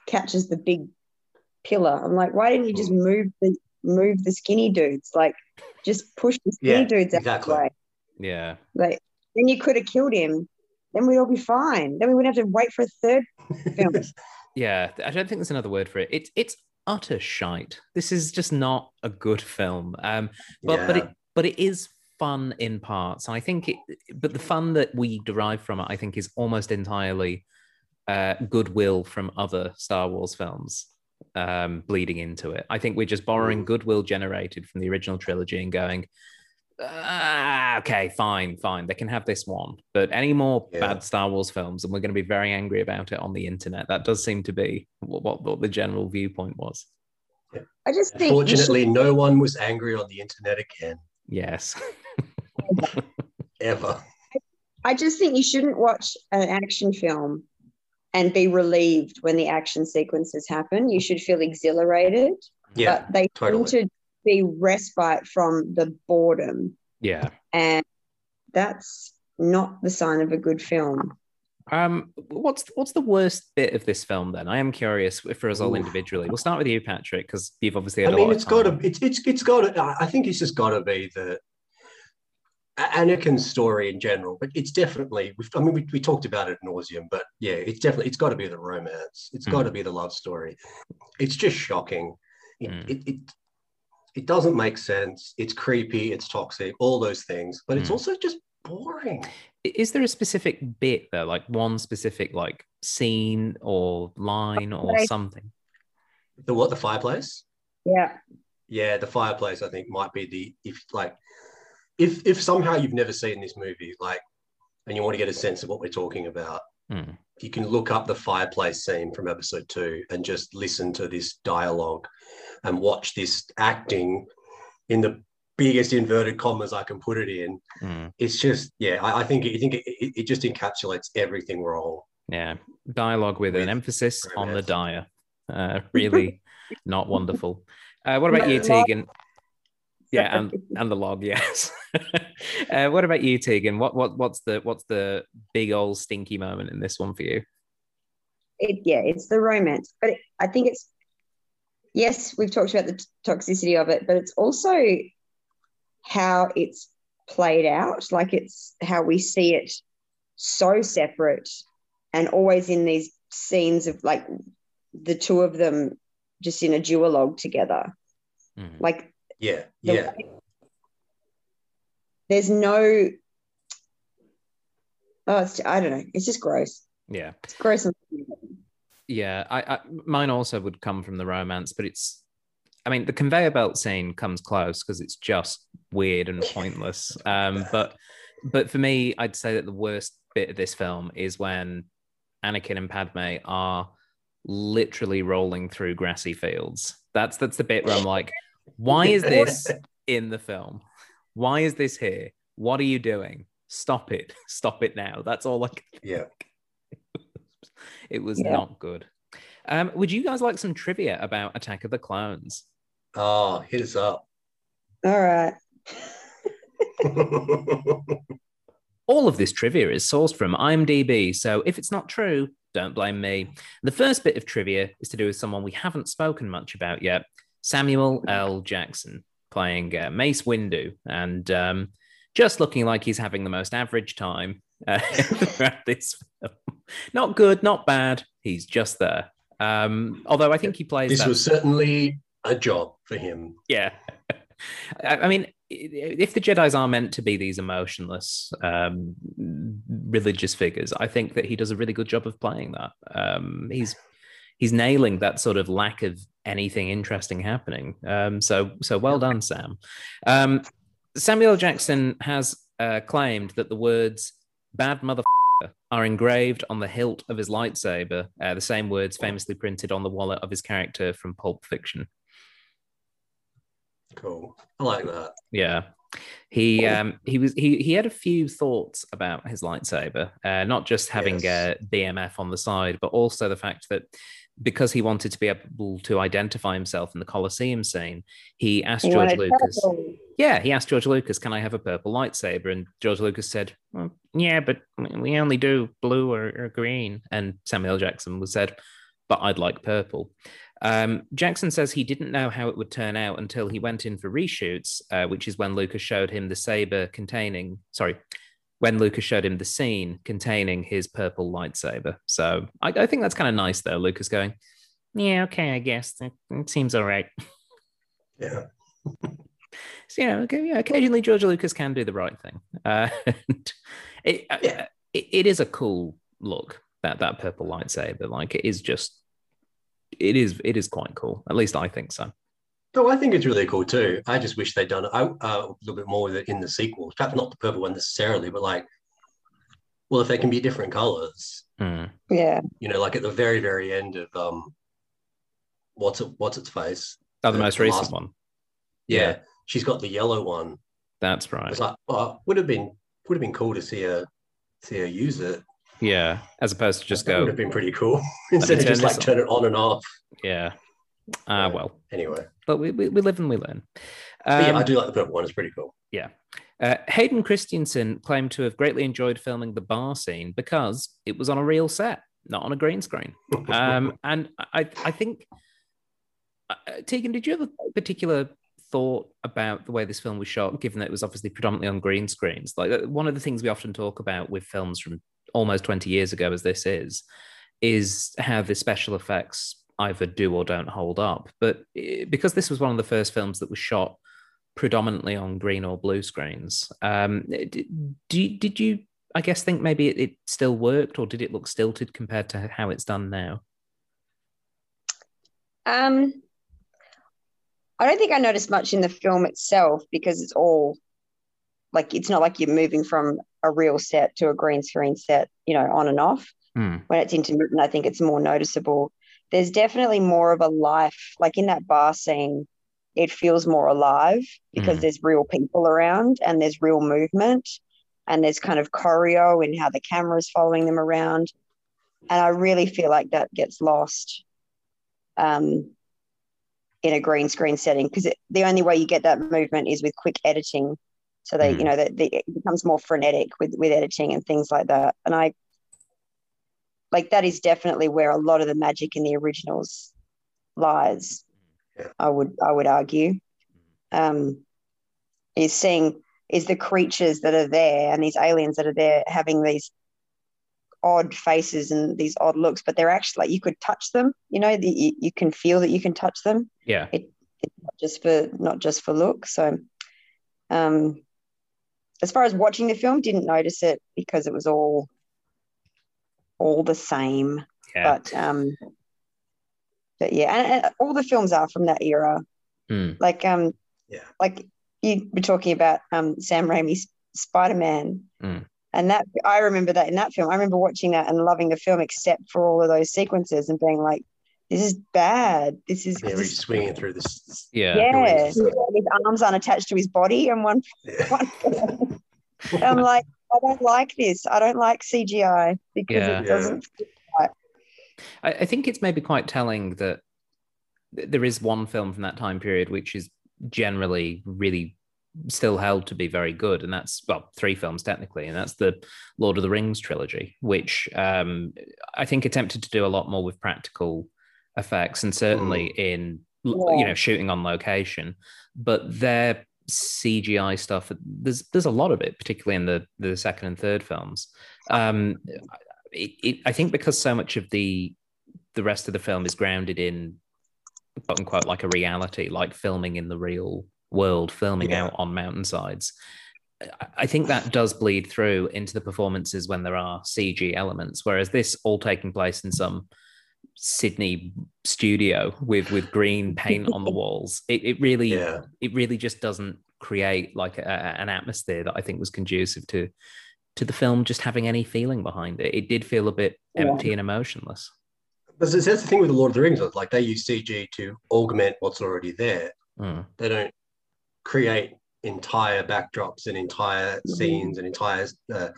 Speaker 2: catches the big pillar. I'm like, why didn't you just move the move the skinny dudes? Like, just push the skinny
Speaker 3: Yeah,
Speaker 2: dudes out
Speaker 3: exactly.
Speaker 2: of the way.
Speaker 1: yeah,
Speaker 2: Like, then you could have killed him. Then we'd all be fine. Then we wouldn't have to wait for a third film.
Speaker 1: yeah. I don't think there's another word for it. It's it's utter shite. This is just not a good film. Um, but but it but it is fun in parts. I think it. But the fun that we derive from it, I think, is almost entirely uh, goodwill from other Star Wars films. um, bleeding into it. I think we're just borrowing goodwill generated from the original trilogy and going, ah, okay, fine, fine. They can have this one, but any more
Speaker 3: Yeah.
Speaker 1: bad Star Wars films, and we're going to be very angry about it on the internet. That does seem to be what, what, what the general viewpoint was.
Speaker 4: I just think you should-
Speaker 3: Fortunately, no one was angry on the internet again,
Speaker 1: Yes.
Speaker 3: ever.
Speaker 4: I just think you shouldn't watch an action film and be relieved when the action sequences happen. You should feel exhilarated,
Speaker 3: Yeah,
Speaker 4: but they
Speaker 3: totally.
Speaker 4: seem to be respite from the boredom,
Speaker 1: yeah.
Speaker 4: and that's not the sign of a good film.
Speaker 1: Um, what's what's the worst bit of this film then? I am curious for us all individually. We'll start with you, Patrick, because you've obviously had
Speaker 3: I
Speaker 1: a
Speaker 3: mean,
Speaker 1: lot
Speaker 3: it's
Speaker 1: of
Speaker 3: got to. It's it's it's got to. I think it's just got to be the A- Anakin's story in general. But it's definitely. We've, I mean, we, we talked about it at nauseum, but yeah, it's definitely. It's got to be the romance. It's
Speaker 1: Mm.
Speaker 3: got to be the love story. It's just shocking. It,
Speaker 1: Mm.
Speaker 3: it, it it doesn't make sense. It's creepy. It's toxic. All those things. But it's
Speaker 1: Mm.
Speaker 3: also just boring.
Speaker 1: Is there a specific bit though, like one specific like scene or line or something?
Speaker 3: The what? The fireplace.
Speaker 4: Yeah,
Speaker 3: Yeah, the fireplace. I think might be the if like if if somehow you've never seen this movie, like, and you want to get a sense of what we're talking about,
Speaker 1: Hmm.
Speaker 3: you can look up the fireplace scene from episode two and just listen to this dialogue and watch this acting in the biggest inverted commas I can put it in.
Speaker 1: Hmm.
Speaker 3: It's just yeah, I, I think I think it, it, it just encapsulates everything wrong.
Speaker 1: Yeah, dialogue with, an
Speaker 3: With
Speaker 1: emphasis on the
Speaker 3: romance.
Speaker 1: dire. Uh, really not wonderful. Uh, what about you,
Speaker 4: The log.
Speaker 1: Tegan? Yeah, and and the log, yes. uh, what about you, Tegan? What what what's the what's the big old stinky moment in this one for you?
Speaker 4: it, yeah, it's the romance, but it, I think it's yes, we've talked about the t- toxicity of it, but it's also how it's played out. Like it's how we see it so separate and always in these scenes of like the two of them just in a duologue together.
Speaker 1: Mm.
Speaker 4: Like
Speaker 3: Yeah,
Speaker 4: the
Speaker 3: yeah,
Speaker 4: way- there's no oh it's, I don't know. It's just gross.
Speaker 1: Yeah,
Speaker 4: It's gross and
Speaker 1: yeah. I, I mine also would come from the romance, but it's. I mean, the conveyor belt scene comes close because it's just weird and pointless. Um, but but for me, I'd say that the worst bit of this film is when Anakin and Padme are literally rolling through grassy fields. That's that's the bit where I'm like, why is this in the film? Why is this here? What are you doing? Stop it! Stop it now! That's all I. Can
Speaker 3: yeah.
Speaker 1: It was
Speaker 4: Yeah.
Speaker 1: not good. Um, would you guys like some trivia about Attack of the Clones?
Speaker 3: Oh, hit us up.
Speaker 4: all right.
Speaker 1: All of this trivia is sourced from IMDb, so if it's not true, don't blame me. The first bit of trivia is to do with someone we haven't spoken much about yet Samuel L. Jackson, playing uh, Mace Windu, and um, just looking like he's having the most average time uh, throughout this film. Not good, not bad. He's just there. Um, although I think he plays
Speaker 3: this
Speaker 1: that
Speaker 3: was certainly a job for him.
Speaker 1: yeah. I I mean, if the Jedi's are meant to be these emotionless um, religious figures, I think that he does a really good job of playing that. Um, he's he's nailing that sort of lack of anything interesting happening. Um, so so well done, Sam. Um, Samuel Jackson has uh, claimed that the words "bad mother." Are engraved on the hilt of his lightsaber, uh, the same words famously printed on the wallet of his character from Pulp Fiction.
Speaker 3: Cool. I like that.
Speaker 1: Yeah. He um he was he he had a few thoughts about his lightsaber, uh, not just having
Speaker 3: Yes.
Speaker 1: a BMF on the side, but also the fact that because he wanted to be able to identify himself in the Colosseum scene, he asked
Speaker 4: He
Speaker 1: George Lucas.
Speaker 4: purple.
Speaker 1: Yeah, he asked George Lucas, "Can I have a purple lightsaber?" And George Lucas said, well, "Yeah, but we only do blue or, or green." And Samuel Jackson was said, "But I'd like purple." Um, Jackson says he didn't know how it would turn out until he went in for reshoots, uh, which is when Lucas showed him the saber containing, sorry, when Lucas showed him the scene containing his purple lightsaber. So I, I think that's kind of nice, though. Lucas going, "Yeah, okay, I guess it, it seems all right."
Speaker 3: Yeah.
Speaker 1: So, know, okay, yeah, occasionally George Lucas can do the right thing. Uh, and it, uh,
Speaker 3: Yeah.
Speaker 1: it, it is a cool look that that purple lightsaber. Like it is just, it is it is quite cool. At least I think so.
Speaker 3: Oh, I think it's really cool too. I just wish they'd done it uh, a little bit more with it in the sequel. Perhaps not the purple one necessarily, but like, well, if they can be different colors,
Speaker 1: Mm.
Speaker 2: Yeah.
Speaker 3: you know, like at the very, very end of um, what's it, what's its face?
Speaker 1: Oh, the
Speaker 3: The-
Speaker 1: most
Speaker 3: the
Speaker 1: recent
Speaker 3: last-
Speaker 1: one.
Speaker 3: Yeah, she's got the yellow one.
Speaker 1: That's right.
Speaker 3: It's like, well, would have been would have been cool to see her see her use it.
Speaker 1: Yeah, as opposed to just go
Speaker 3: that would have been pretty cool instead of just like
Speaker 1: this
Speaker 3: turn it on and off.
Speaker 1: Yeah. Ah,
Speaker 3: Yeah.
Speaker 1: well,
Speaker 3: Anyway,
Speaker 1: but we, we, we live and we learn.
Speaker 3: but yeah,
Speaker 1: Um,
Speaker 3: I do like the purple one. It's pretty cool. Yeah.
Speaker 1: Uh, Hayden Christensen claimed to have greatly enjoyed filming the bar scene because it was on a real set, not on a green screen. Um, and I, I think, uh, Tegan, did you have a particular thought about the way this film was shot, given that it was obviously predominantly on green screens? Like uh, one of the things we often talk about with films from almost 20 years ago, as this is, is how the special effects either do or don't hold up. But eh, because this was one of the first films that was shot predominantly on green or blue screens. Um, did, did, you, I guess, think maybe it, it still worked or did it look stilted compared to how it's done now?
Speaker 2: Um, I don't think I noticed much in the film itself because it's all like it's not like you're moving from a real set to a green screen set, you know, on and off.
Speaker 1: Hmm.
Speaker 2: When it's intermittent, I think it's more noticeable. There's definitely more of a life, like in that bar scene, it feels more alive because
Speaker 1: Mhm.
Speaker 2: there's real people around and there's real movement and there's kind of choreo in how the camera is following them around. And I really feel like that gets lost um, in a green screen setting because the only way you get that movement is with quick editing. So they,
Speaker 1: Mhm.
Speaker 2: you know, that it becomes more frenetic with with editing and things like that. And I like that is definitely where a lot of the magic in the originals lies. I would I would argue. Um, is seeing is the creatures that are there and these aliens that are there having these odd faces and these odd looks, but they're actually like you could touch them. You know, the, you, you can feel that you can touch them
Speaker 1: Yeah.
Speaker 2: not just for not just for look. So, um, as far as watching the film, didn't notice it because it was all all the same.
Speaker 1: Yeah.
Speaker 2: But um, but yeah, and, and all the films are from that era.
Speaker 1: Hmm.
Speaker 2: Like um,
Speaker 3: Yeah.
Speaker 2: like you were talking about um Sam Raimi's Spider Man.
Speaker 1: Mm.
Speaker 2: And that I remember that in that film. I remember watching that and loving the film, except for all of those sequences and being like, "This is bad. This is
Speaker 3: Yeah,
Speaker 2: this
Speaker 3: swinging through this.
Speaker 1: Yeah.
Speaker 2: yeah,
Speaker 3: Really?
Speaker 2: his arms aren't attached to his body, and one.
Speaker 3: Yeah.
Speaker 2: one I'm like, I don't like this. I don't like CGI because
Speaker 1: Yeah.
Speaker 2: it doesn't.
Speaker 1: I, I think it's maybe quite telling that there is one film from that time period which is generally really still held to be very good, and that's well, three films technically, and that's the Lord of the Rings trilogy, which um, I think attempted to do a lot more with practical effects, and certainly in l- you know shooting on location, but their CGI stuff there's there's a lot of it, particularly in the the second and third films. Um, it, it, I think because so much of the the rest of the film is grounded in quote unquote like a reality, like filming in the real world, filming
Speaker 3: Yeah.
Speaker 1: out on mountainsides. I- I think that does bleed through into the performances when there are CG elements, whereas this all taking place in some Sydney studio with with green paint on the walls. It, it really
Speaker 3: Yeah.
Speaker 1: it really just doesn't create like a, an atmosphere that I think was conducive to to the film just having any feeling behind it. It did feel a bit
Speaker 2: Yeah.
Speaker 1: empty and emotionless.
Speaker 3: But that's the thing with the Lord of the Rings. Like they use CG to augment what's already there.
Speaker 1: Mm.
Speaker 3: They don't create entire backdrops and entire
Speaker 2: Mhm.
Speaker 3: scenes and entire uh,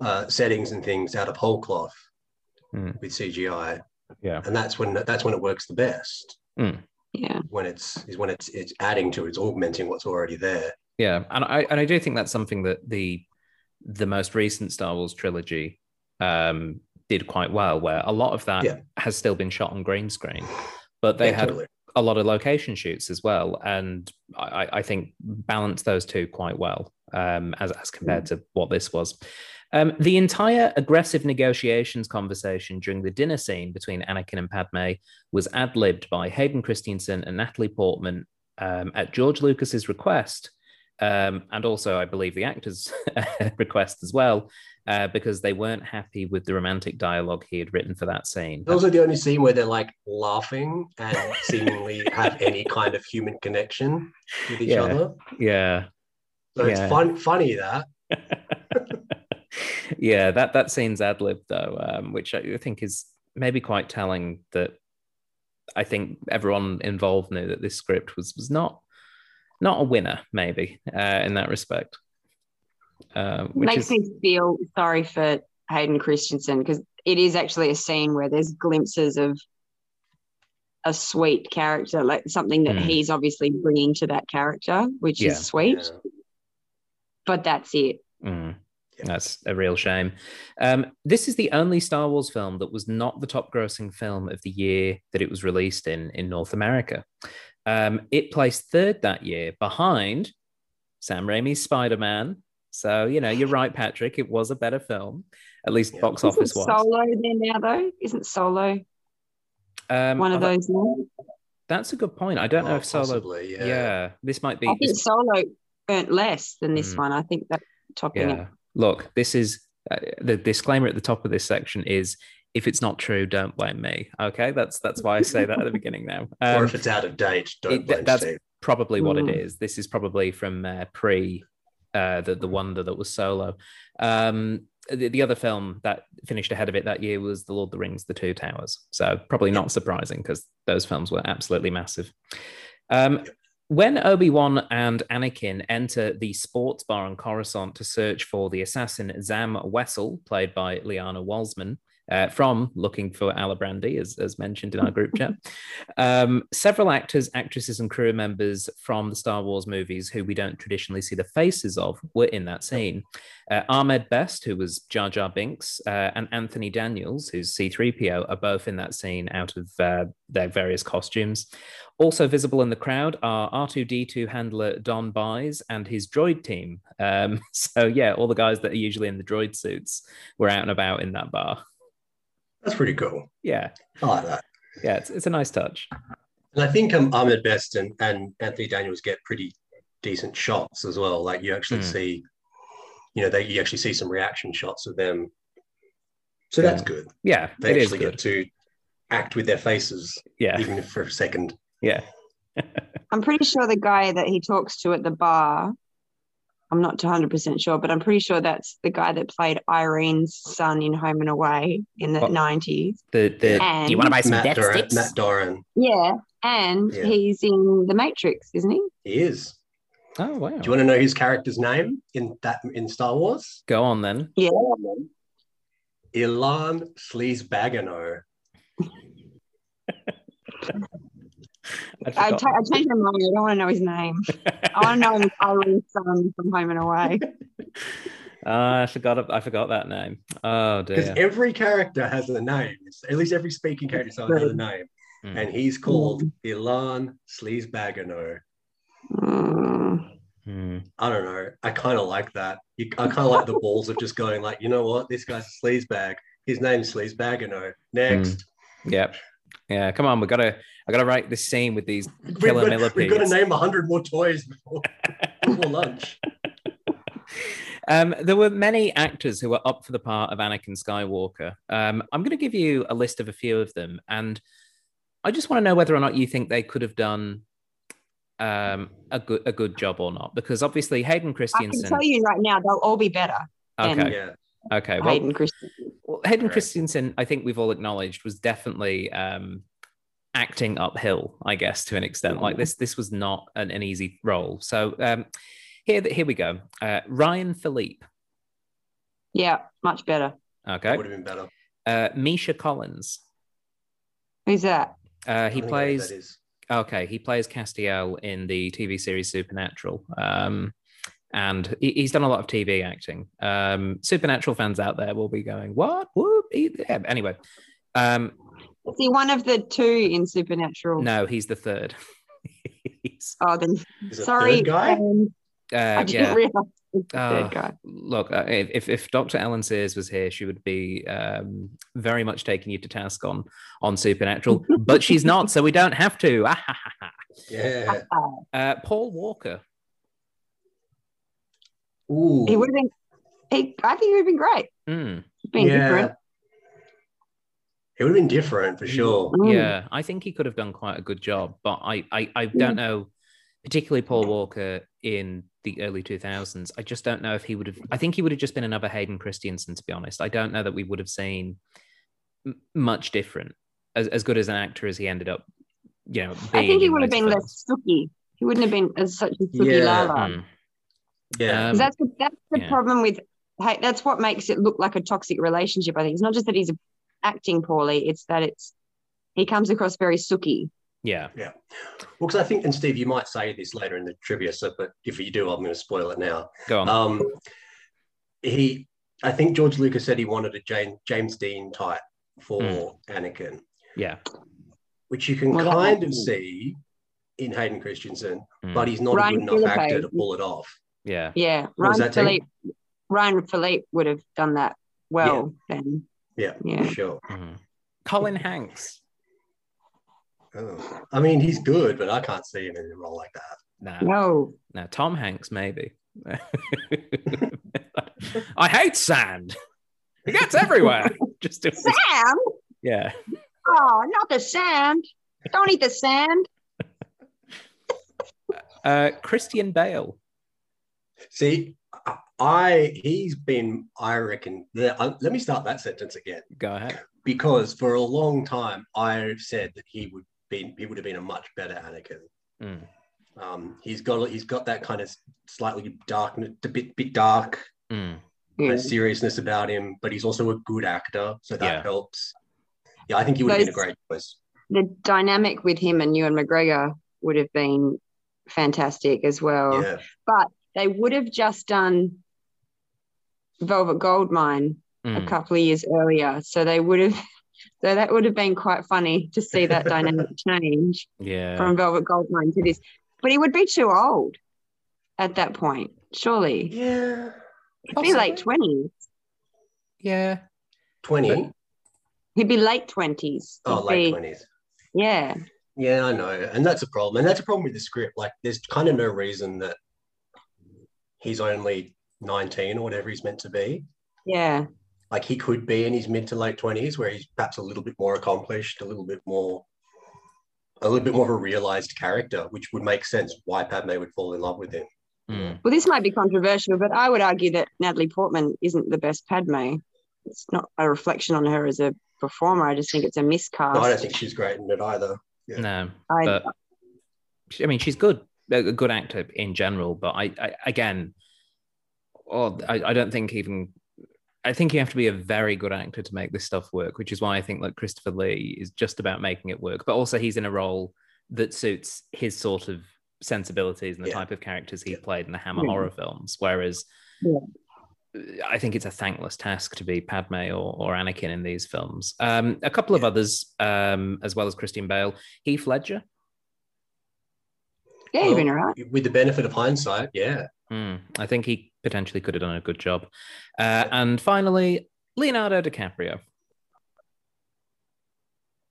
Speaker 3: uh, settings and things out of whole cloth
Speaker 1: Mm.
Speaker 3: with CGI.
Speaker 1: Yeah.
Speaker 3: and that's when that's when it works the best.
Speaker 5: Yeah.
Speaker 3: When it's is when it's it's adding to it's augmenting what's already there.
Speaker 1: Yeah, and I and I do think that's something that the the most recent Star Wars trilogy um, did quite well, where a lot of that
Speaker 3: Yeah.
Speaker 1: has still been shot on green screen, but they
Speaker 3: Yeah,
Speaker 1: had
Speaker 3: totally.
Speaker 1: a lot of location shoots as well, and I, I- I think balanced those two quite well um, as as compared to what this was. Um, the entire aggressive negotiations conversation during the dinner scene between Anakin and Padme was ad libbed by Hayden Christensen and Natalie Portman um, at George Lucas's request um, and also I believe the actors' request as well, uh, because they weren't happy with the romantic dialogue he had written for that scene.
Speaker 3: It's also the only scene where they're like laughing and seemingly have any kind of human connection with each
Speaker 1: Yeah.
Speaker 3: other.
Speaker 1: Yeah,
Speaker 3: So
Speaker 1: Yeah.
Speaker 3: it's fun, funny that.
Speaker 1: Yeah, that that scene's ad lib though, um, which I think is maybe quite telling that I think everyone involved knew that this script was was not not a winner, maybe uh, in that respect. Uh, which
Speaker 2: makes
Speaker 1: is,
Speaker 2: me feel sorry for Hayden Christensen because it is actually a scene where there's glimpses of a sweet character, like something that
Speaker 1: Mm.
Speaker 2: he's obviously bringing to that character, which
Speaker 1: Yeah.
Speaker 2: is sweet.
Speaker 3: Yeah.
Speaker 2: But that's it.
Speaker 1: Mm,
Speaker 3: Yeah.
Speaker 1: that's a real shame. Um, this is the only Star Wars film that was not the top grossing film of the year that it was released in in North America. Um, it placed third that year behind Sam Raimi's Spider Man. So, you know, you're right, Patrick. It was a better film, at least
Speaker 3: Yeah.
Speaker 1: box
Speaker 2: Isn't
Speaker 1: office wise.
Speaker 2: Solo there now though? Isn't Solo
Speaker 1: Um,
Speaker 2: one of those? now?
Speaker 1: That's a good point. I don't know
Speaker 3: Oh,
Speaker 1: if Solo.
Speaker 3: possibly,
Speaker 1: yeah.
Speaker 3: yeah.
Speaker 1: this might be.
Speaker 2: I think Solo earned less than this
Speaker 1: Mm.
Speaker 2: one. I think that topping
Speaker 1: yeah.
Speaker 2: it.
Speaker 1: Look, this is uh, the disclaimer at the top of this section is if it's not true, don't blame me. Okay, that's that's why I say that at the beginning now.
Speaker 3: or
Speaker 1: Um,
Speaker 3: if it's out of date, don't
Speaker 1: it-
Speaker 3: blame
Speaker 1: that's-
Speaker 3: Steve.
Speaker 1: probably what it
Speaker 2: Mm.
Speaker 1: is. This is probably from uh, pre uh, the the wonder that was Solo. Um, the, the other film that finished ahead of it that year was The Lord of the Rings: The Two Towers. So probably not surprising because those films were absolutely massive. Um, when Obi Wan and Anakin enter the sports bar on Coruscant to search for the assassin Zam Wesell, played by Leeanna Walsman, uh, from Looking for Alibrandi, as, as mentioned in our group chat. Um, several actors, actresses, and crew members from the Star Wars movies who we don't traditionally see the faces of were in that scene. Uh, Ahmed Best, who was Jar Jar Binks, uh, and Anthony Daniels, who's C3PO, are both in that scene out of uh, their various costumes. Also visible in the crowd are R2D2 handler Don Bies and his droid team. Um, so, yeah, all the guys that are usually in the droid suits were out and about in that bar.
Speaker 3: That's pretty cool.
Speaker 1: Yeah,
Speaker 3: I like that.
Speaker 1: yeah, it's, it's a nice touch.
Speaker 3: And I think um, Ahmed Best and, and Anthony Daniels get pretty decent shots as well. Like you actually
Speaker 1: Mm.
Speaker 3: see, you know, they you actually see some reaction shots of them. So that's good.
Speaker 1: Yeah,
Speaker 3: They
Speaker 1: it is
Speaker 3: actually
Speaker 1: good.
Speaker 3: get to act with their faces,
Speaker 1: Yeah,
Speaker 3: even if for a second.
Speaker 1: yeah.
Speaker 2: I'm pretty sure the guy that he talks to at the bar, I'm not 100% sure, but I'm pretty sure that's the guy that played Irene's son in Home and Away in the
Speaker 1: Oh.
Speaker 2: 90s.
Speaker 1: The the
Speaker 2: And-
Speaker 1: do you want to buy some
Speaker 3: Matt
Speaker 1: death
Speaker 3: Doran,
Speaker 1: sticks?
Speaker 3: Matt Doran,
Speaker 2: Yeah. And
Speaker 3: Yeah.
Speaker 2: he's in The Matrix, isn't he?
Speaker 3: he is.
Speaker 1: Oh wow.
Speaker 3: Do you want to know his character's name in that in Star Wars?
Speaker 1: Go on then.
Speaker 2: Yeah.
Speaker 3: Elan Sleazebaggano.
Speaker 1: I'd
Speaker 2: I,
Speaker 1: forgotten.
Speaker 2: ta- I changed my mind. I don't want to know his name. I want to know him as Irene's son from Home and Away.
Speaker 1: Ah, I forgot. I forgot that name. Oh dear.
Speaker 3: Because every character has a name. At least every speaking character has a name.
Speaker 1: Mm.
Speaker 3: And he's called Elan Sleazebaggano.
Speaker 2: Mm.
Speaker 1: Hmm.
Speaker 3: I don't know. I kind of like that. You, I kind of like the balls of just going like, you know what? This guy's a sleazebag. His name's Sleazebaggano. Next.
Speaker 1: Yep. Yeah. Come on. We gotta. I gotta write this scene with these
Speaker 3: We've,
Speaker 1: killer
Speaker 3: got, we've got to
Speaker 1: millipedes.
Speaker 3: name 100 more toys before, before lunch.
Speaker 1: Um, there were many actors who were up for the part of Anakin Skywalker. Um, I'm going to give you a list of a few of them, and I just want to know whether or not you think they could have done um, a good a good job or not. Because obviously Hayden Christensen.
Speaker 2: I can tell you right now, they'll all be better.
Speaker 1: Okay.
Speaker 3: Yeah.
Speaker 1: Okay. Well,
Speaker 2: Hayden Christensen.
Speaker 1: Well, Hayden
Speaker 3: Right.
Speaker 1: Christensen, I think we've all acknowledged, was definitely um, acting uphill, I guess, to an extent. Like this, this was not an, an easy role. So um, here, here we go. Uh, Ryan Phillippe.
Speaker 2: Yeah, much better.
Speaker 1: Okay.
Speaker 3: Would have been better.
Speaker 1: Uh, Misha Collins.
Speaker 2: Who's that?
Speaker 1: Uh, he
Speaker 3: don't know who
Speaker 1: plays.
Speaker 3: that is.
Speaker 1: Okay, he plays Castiel in the TV series Supernatural. Um, and he- he's done a lot of TV acting. Um, Supernatural fans out there will be going, "What? Whoop!" Yeah, Anyway, um,
Speaker 2: Is he one of the two in Supernatural?
Speaker 1: no, he's the third. He's-
Speaker 2: Oh, then
Speaker 3: Is
Speaker 2: sorry.
Speaker 3: third guy?
Speaker 2: um,
Speaker 1: uh,
Speaker 2: I didn't
Speaker 1: yeah.
Speaker 2: realize it was the
Speaker 1: Uh. Look, uh, if if Dr. Ellen Sears was here, she would be um, very much taking you to task on on Supernatural, but she's not, so we don't have to.
Speaker 3: Yeah.
Speaker 1: uh, Paul Walker.
Speaker 3: Ooh,
Speaker 2: He would have been. He, I think he would have been great.
Speaker 1: Mm,
Speaker 2: Being
Speaker 3: yeah.
Speaker 2: different.
Speaker 3: It would have been different for sure.
Speaker 2: Mm.
Speaker 1: Yeah, I think he could have done quite a good job, but I, I, I don't know, particularly Paul Walker in the early 2000s. I just don't know if he would have. I think he would have just been another Hayden Christensen, to be honest. I don't know that we would have seen much different. As, as good as an actor as he ended up, you know,
Speaker 2: I think he would have been
Speaker 1: films.
Speaker 2: less sooky. He wouldn't have been as such a sooky
Speaker 3: Yeah.
Speaker 2: Lala.
Speaker 1: Mm,
Speaker 3: Yeah.
Speaker 1: Um,
Speaker 2: 'Cause that's the, that's the
Speaker 1: yeah.
Speaker 2: problem with hey, that's what makes it look like a toxic relationship. I think it's not just that he's acting poorly; it's that it's he comes across very sooky.
Speaker 1: yeah, yeah.
Speaker 3: Well, because I think, and Steve, you might say this later in the trivia, so but if you do, I'm going to spoil it now.
Speaker 1: go on.
Speaker 3: Um, he, I think George Lucas said he wanted a James, James Dean type for
Speaker 1: Hmm.
Speaker 3: Anakin,
Speaker 1: yeah,
Speaker 3: which you can
Speaker 2: Well,
Speaker 3: kind of see in Hayden Christensen,
Speaker 1: Mm,
Speaker 3: but he's not
Speaker 2: Ryan
Speaker 3: a good enough
Speaker 2: Phillippe.
Speaker 3: actor to pull it off.
Speaker 1: Yeah,
Speaker 2: Yeah,
Speaker 3: What was
Speaker 2: Ryan
Speaker 3: that, Tim?
Speaker 2: Phillippe. Ryan Phillippe would have done that well then.
Speaker 3: Yeah,
Speaker 2: Yeah.
Speaker 3: for sure.
Speaker 1: mhm. Colin Hanks.
Speaker 3: Oh. I mean, he's good, but I can't see him in a role like that.
Speaker 1: Nah,
Speaker 2: No,
Speaker 1: Now, Tom Hanks, maybe. I hate sand. It gets everywhere. Just do
Speaker 2: Sam.
Speaker 1: yeah.
Speaker 2: Oh, not the sand. Don't eat the sand.
Speaker 1: Uh, Christian Bale.
Speaker 3: See, I- I he's been, I reckon. The, uh, let me start that sentence again.
Speaker 1: Go ahead.
Speaker 3: because for a long time I've said that he would be he would have been a much better Anakin.
Speaker 1: Mm.
Speaker 3: Um, he's got he's got that kind of slightly dark, a bit bit dark
Speaker 1: Mm.
Speaker 2: Yeah.
Speaker 3: seriousness about him, but he's also a good actor, so that
Speaker 1: Yeah.
Speaker 3: helps. Yeah, I think he would have been a great choice.
Speaker 2: The dynamic with him and Ewan McGregor would have been fantastic as well.
Speaker 3: Yeah,
Speaker 2: But they would have just done Velvet Goldmine a
Speaker 1: Mm.
Speaker 2: couple of years earlier. So they would have so that would have been quite funny to see that dynamic change
Speaker 1: Yeah.
Speaker 2: from Velvet Goldmine to this. But he would be too old at that point, surely.
Speaker 3: yeah,
Speaker 2: He'd be late twenties.
Speaker 1: yeah.
Speaker 3: twenty.
Speaker 2: He'd be late twenties.
Speaker 3: Oh, late twenties.
Speaker 2: Yeah.
Speaker 3: Yeah, I know, and that's a problem, and that's a problem with the script. Like, there's kind of no reason that he's only nineteen or whatever he's meant to be.
Speaker 2: Yeah.
Speaker 3: like he could be in his mid to late twenties, where he's perhaps a little bit more accomplished, a little bit more, a little bit more of a realized character, which would make sense why Padme would fall in love with him.
Speaker 1: Mm.
Speaker 2: Well, this might be controversial, but I would argue that Natalie Portman isn't the best Padme. It's not a reflection on her as a performer. I just think it's a miscast.
Speaker 3: No, I don't think she's great in it either. Yeah.
Speaker 1: No.
Speaker 2: I-
Speaker 1: But I mean, she's good, a good actor in general. But I, I again, oh, I, I don't think even. I think you have to be a very good actor to make this stuff work, which is why I think like Christopher Lee is just about making it work. But also, he's in a role that suits his sort of sensibilities and the
Speaker 3: Yeah.
Speaker 1: type of characters he
Speaker 3: Yeah.
Speaker 1: played in the Hammer
Speaker 2: Yeah.
Speaker 1: horror films. Whereas. I think it's a thankless task to be Padme or, or Anakin in these films. Um, a couple of others, um, as well as Christian Bale, Heath Ledger.
Speaker 2: Yeah, you've been all right.
Speaker 3: With the benefit of hindsight, yeah.
Speaker 1: Hmm, I think he potentially could have done a good job. Uh, and finally, Leonardo DiCaprio.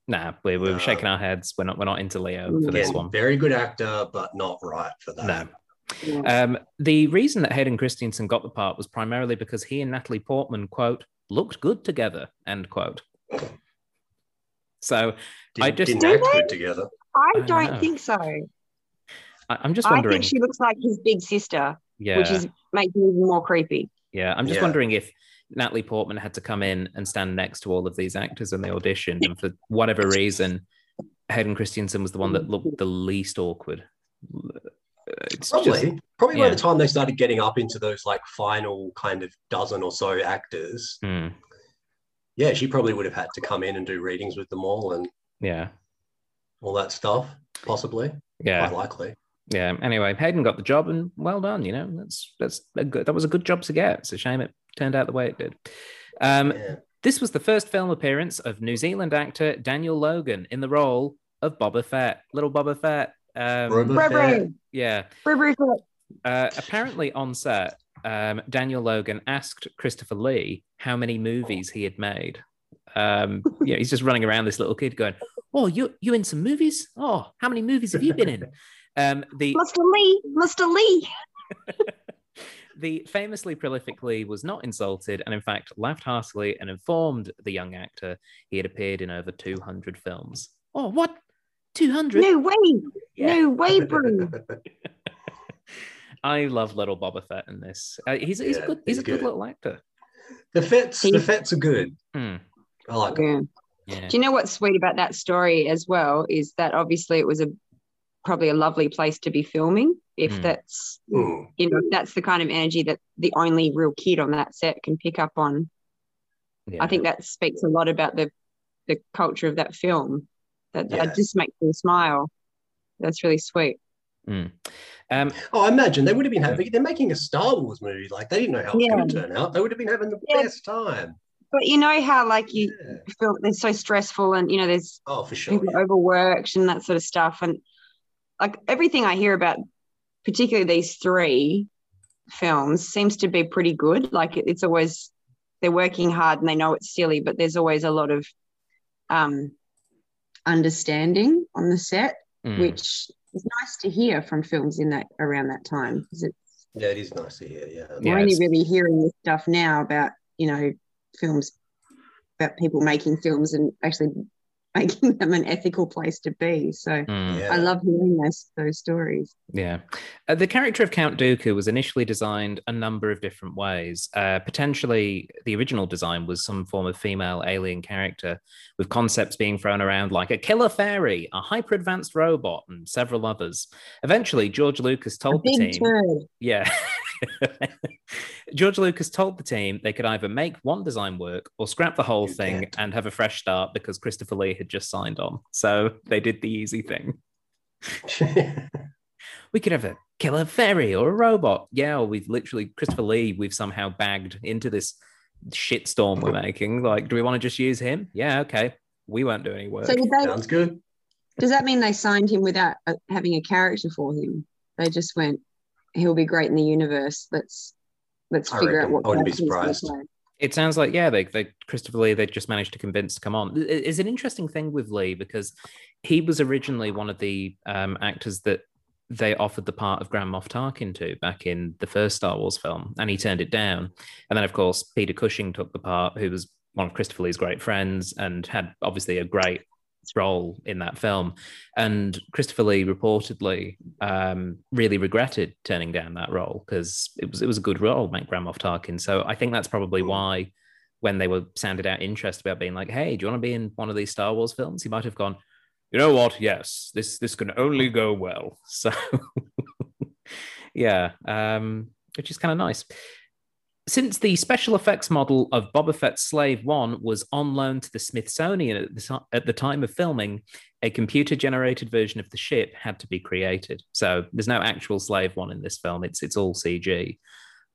Speaker 1: Nah, we're, we're
Speaker 3: No.
Speaker 1: shaking our heads. We're not. We're not into Leo for this one.
Speaker 3: very good actor, but not right for that.
Speaker 1: No.
Speaker 2: Yeah.
Speaker 1: Um, the reason that Hayden Christensen got the part was primarily because he and Natalie Portman quote looked good together. End quote. So
Speaker 3: Didn't,
Speaker 1: I just-
Speaker 3: didn't
Speaker 2: Do
Speaker 3: act good together.
Speaker 2: I
Speaker 1: I
Speaker 2: don't
Speaker 1: know.
Speaker 2: think so.
Speaker 1: I, I'm just
Speaker 2: I think she looks like his big sister,
Speaker 1: yeah,
Speaker 2: which is making it even more creepy.
Speaker 1: Yeah, I'm just
Speaker 3: Yeah.
Speaker 1: wondering if Natalie Portman had to come in and stand next to all of these actors in the audition, and for whatever reason, Hayden Christensen was the one that looked the least awkward. It's
Speaker 3: Probably,
Speaker 1: just
Speaker 3: probably by the time they started getting up into those like final kind of dozen or so actors,
Speaker 1: hmm,
Speaker 3: yeah, she probably would have had to come in and do readings with them all and
Speaker 1: yeah,
Speaker 3: all that stuff. Possibly,
Speaker 1: yeah,
Speaker 3: quite likely.
Speaker 1: Yeah. Anyway, Hayden got the job, and well done. You know, that's that's a good, that was a good job to get. It's a shame it turned out the way it did. Um,
Speaker 3: Yeah.
Speaker 1: This was the first film appearance of New Zealand actor Daniel Logan in the role of Boba Fett, little Boba Fett. Um,
Speaker 3: Boba Fett.
Speaker 1: yeah,
Speaker 2: brr, brr.
Speaker 1: Uh, apparently on set, um, Daniel Logan asked Christopher Lee how many movies he had made. Um, yeah, he's just running around this little kid going, "Oh, you you in some movies? Oh, how many movies have you been in?" Um, the
Speaker 2: Mr. Lee, Mr. Lee.
Speaker 1: the famously prolific Lee was not insulted and, in fact, laughed heartily and informed the young actor he had appeared in over 200 films. Oh, what? 200?
Speaker 2: No way.
Speaker 1: Yeah.
Speaker 2: No way, bro.
Speaker 1: I love little Boba Fett in this. Uh, he's he's
Speaker 3: Yeah,
Speaker 1: a good he's,
Speaker 3: he's
Speaker 1: a good,
Speaker 3: good.
Speaker 1: little actor.
Speaker 3: The fits the fits are good.
Speaker 1: Hmm.
Speaker 3: I like them.
Speaker 2: Yeah.
Speaker 1: Yeah.
Speaker 2: Do you know what's sweet about that story as well is that obviously it was a probably a lovely place to be filming if
Speaker 1: Mm.
Speaker 2: that's
Speaker 3: Mm.
Speaker 2: you know if that's the kind of energy that the only real kid on that set can pick up on.
Speaker 1: yeah.
Speaker 2: I think that speaks a lot about the the culture of that film. That,
Speaker 3: Yeah.
Speaker 2: that just makes me smile. That's really sweet.
Speaker 1: Um,
Speaker 3: Oh, I imagine they would have been having. They're making a Star Wars movie. Like they didn't know how it was going to turn out. They would have been having the
Speaker 2: Yeah.
Speaker 3: best time.
Speaker 2: But you know how like you
Speaker 3: Yeah.
Speaker 2: feel they're so stressful and you know there's
Speaker 3: Oh, for sure.
Speaker 2: people overworked and that sort of stuff. And like everything I hear about, particularly these three films, seems to be pretty good. Like it- it's always they're working hard and they know it's silly, but there's always a lot of um, understanding on the set,
Speaker 1: mm,
Speaker 2: which is nice to hear from films in that around that time because it,
Speaker 3: Yeah, it is nice to hear. Yeah.
Speaker 1: Yeah,
Speaker 2: we're only really hearing this stuff now about you know films about people making films and actually making them an ethical place to be. So.
Speaker 1: mm.
Speaker 3: yeah.
Speaker 2: I love hearing those those stories.
Speaker 1: Yeah. Uh, the character of Count Dooku was initially designed a number of different ways. Uh, potentially, the original design was some form of female alien character, with concepts being thrown around like a killer fairy, a hyper advanced robot, and several others. Eventually, George Lucas
Speaker 2: A
Speaker 1: told the
Speaker 2: big
Speaker 1: team.
Speaker 2: turd.
Speaker 1: Yeah. George Lucas told the team they could either make one design work or scrap the whole
Speaker 3: You
Speaker 1: thing
Speaker 3: can't.
Speaker 1: and have a fresh start because Christopher Lee had just signed on. So they did the easy thing. We could have a killer fairy or a robot. Yeah, or we've literally Christopher Lee, we've somehow bagged into this shitstorm we're making. Like, do we want to just use him? Yeah, okay. We won't do any work.
Speaker 2: So did they,
Speaker 3: Sounds good.
Speaker 2: does that mean they signed him without uh, having a character for him? They just went, he'll be great in the universe. Let's let's
Speaker 3: I
Speaker 2: figure out what
Speaker 3: I wouldn't be
Speaker 2: character he's gonna
Speaker 3: surprised.
Speaker 2: play.
Speaker 1: it sounds like yeah they, they christopher lee they just managed to convince to come on It- it's an interesting thing with lee because he was originally one of the um, actors that they offered the part of grand moff tarkin to back in the first star wars film and he turned it down and then of course peter cushing took the part who was one of christopher lee's great friends and had obviously a great role in that film. And christopher lee reportedly um, really regretted turning down that role because it was it was a good role Matt Grand Moff Tarkin. So I think that's probably why when they were sounded out interest about being like hey do you want to be in one of these Star Wars films? he might have gone you know what? Yes this this can only go well. So yeah um which is kind of nice since the special effects model of Boba Fett's Slave One was on loan to the Smithsonian at the, at the time of filming, a computer generated version of the ship had to be created. So there's no actual Slave One in this film, it's, it's all CG.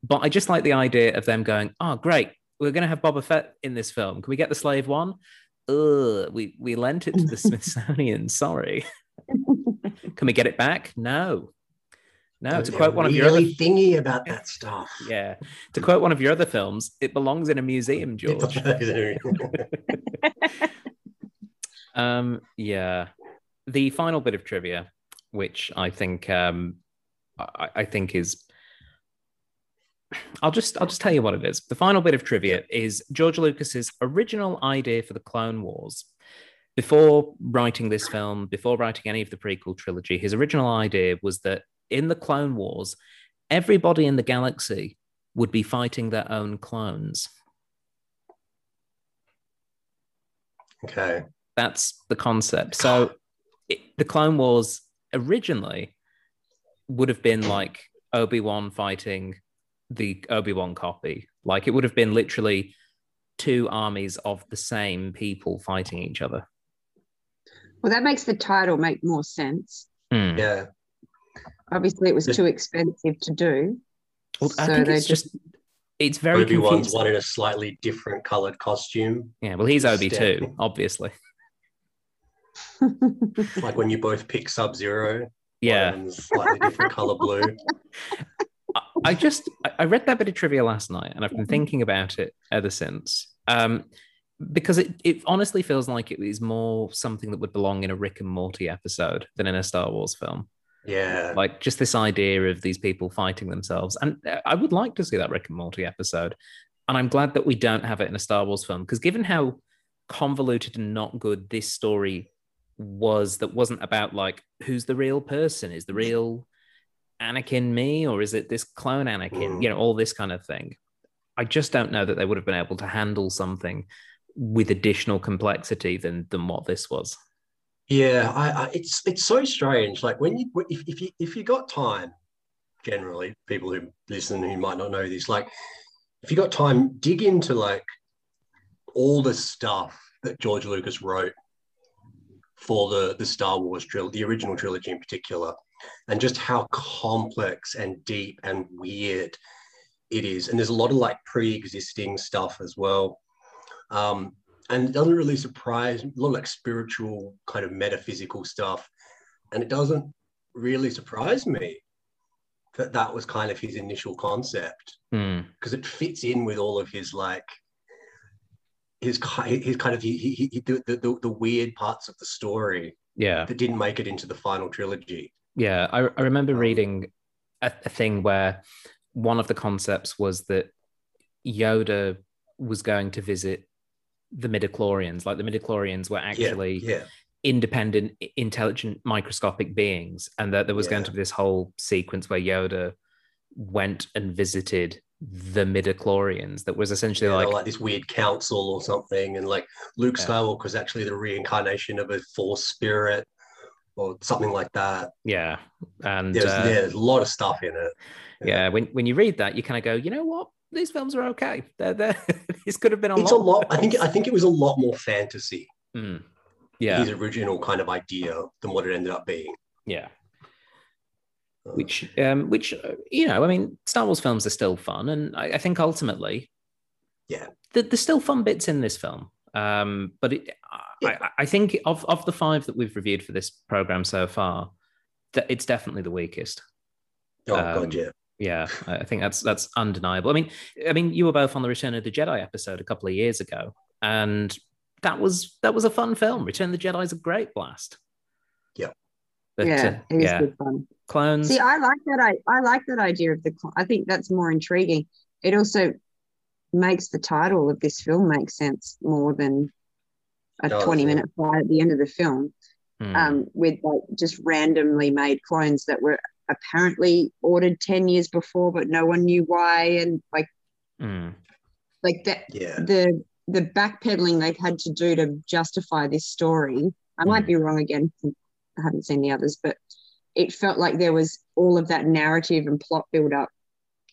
Speaker 1: But I just like the idea of them going, oh, great, we're going to have Boba Fett in this film. Can we get the Slave One? Ugh, we, we lent it to the Smithsonian. Sorry. Can we get it back? No. No, to
Speaker 3: They're
Speaker 1: quote one of your
Speaker 3: really thingy about that stuff.
Speaker 1: yeah. To quote one of your other films, it belongs in a museum, George. um, yeah. The final bit of trivia, which I think um, I, I think is I'll just I'll just tell you what it is. The final bit of trivia is George Lucas's original idea for the Clone Wars. Before writing this film, before writing any of the prequel trilogy, his original idea was that in the Clone Wars, everybody in the galaxy would be fighting their own clones.
Speaker 3: okay.
Speaker 1: That's the concept. So it, the Clone Wars originally would have been like Obi Wan fighting the Obi Wan copy. Like it would have been literally two armies of the same people fighting each other.
Speaker 2: Well, that makes the title make more sense.
Speaker 1: Hmm.
Speaker 3: Yeah.
Speaker 2: Obviously, it was too expensive to do.
Speaker 1: Well, I
Speaker 2: So
Speaker 1: think
Speaker 2: they
Speaker 1: it's just it's very
Speaker 3: Obi Wan's one in a slightly different coloured costume,
Speaker 1: Yeah, well, he's Obi too, obviously.
Speaker 3: like when you both pick Sub Zero.
Speaker 1: Yeah,
Speaker 3: slightly different colour blue.
Speaker 1: I- I just I- I read that bit of trivia last night, and I've been thinking about it ever since. Um, because it it honestly feels like it is more something that would belong in a Rick and Morty episode than in a Star Wars film.
Speaker 3: Yeah.
Speaker 1: Like just this idea of these people fighting themselves. And uh, I would like to see that Rick and Morty episode. And I'm glad that we don't have it in a Star Wars film because given how convoluted and not good this story was, that wasn't about like who's the real person? Is the real Anakin me or is it this clone Anakin?
Speaker 3: Mm.
Speaker 1: You know, all this kind of thing. I just don't know that they would have been able to handle something with additional complexity than than what this was.
Speaker 3: Yeah, I, I, it's it's so strange. Like when you if, if you if you got time, generally people who listen who might not know this, like if you got time, dig into like all the stuff that George Lucas wrote for the the Star Wars trilogy, the original trilogy in particular, and just how complex and deep and weird it is. And there's a lot of like pre-existing stuff as well. Um, and it doesn't really surprise a lot of like spiritual kind of metaphysical stuff and it doesn't really surprise me that that was kind of his initial concept
Speaker 1: Hmm.
Speaker 3: because it fits in with all of his like his his kind of he, he, he, the, the, the weird parts of the story
Speaker 1: Yeah.
Speaker 3: that didn't make it into the final trilogy
Speaker 1: Yeah, I, I remember
Speaker 3: Um,
Speaker 1: reading a, a thing where one of the concepts was that Yoda was going to visit the midichlorians. Like the midichlorians were actually
Speaker 3: yeah yeah
Speaker 1: independent, intelligent, microscopic beings, and that there was going to be this whole sequence where Yoda went and visited the midichlorians. That was essentially
Speaker 3: Yeah,
Speaker 1: like,
Speaker 3: like this weird council or something, and like Luke
Speaker 1: Yeah.
Speaker 3: Skywalker was actually the reincarnation of a Force spirit or something like that.
Speaker 1: yeah, and
Speaker 3: There's,
Speaker 1: uh,
Speaker 3: yeah, there's a lot of stuff in it.
Speaker 1: yeah. When when you read that, you kind of go, you know what? These films are okay. They're, they're, this could have been a
Speaker 3: It's
Speaker 1: lot.
Speaker 3: a lot. I think. I think it was a lot more fantasy.
Speaker 1: Mm. Yeah,
Speaker 3: His original kind of idea than what it ended up being.
Speaker 1: yeah.
Speaker 3: Uh,
Speaker 1: Which, um, which uh, you know, I mean, Star Wars films are still fun, and I, I think ultimately,
Speaker 3: Yeah.
Speaker 1: there, there's still fun bits in this film. Um, but it,
Speaker 3: Yeah.
Speaker 1: I, I think of of the five that we've reviewed for this program so far, that it's definitely the weakest.
Speaker 3: oh
Speaker 1: um,
Speaker 3: god, yeah.
Speaker 1: Yeah, I I think that's that's undeniable. I mean, I mean, you were both on the Return of the Jedi episode a couple of years ago, and that was that was a fun film. Return of the Jedi is a great blast.
Speaker 3: Yeah.
Speaker 1: but,
Speaker 2: yeah,
Speaker 1: uh,
Speaker 2: it is
Speaker 1: yeah,
Speaker 2: good fun.
Speaker 1: clones.
Speaker 2: See, I like that. I, I like that idea of the. cl- I think that's more intriguing. It also makes the title of this film make sense more than a
Speaker 3: Does,
Speaker 2: twenty-minute fight at the end of the film,
Speaker 1: Hmm.
Speaker 2: um, with like just randomly made clones that were apparently ordered ten years before, but no one knew why, and like
Speaker 1: Hmm.
Speaker 2: like that
Speaker 3: Yeah.
Speaker 2: the the backpedaling they've had to do to justify this story. I might
Speaker 1: Mm.
Speaker 2: be wrong again. I haven't seen the others, but it felt like there was all of that narrative and plot build up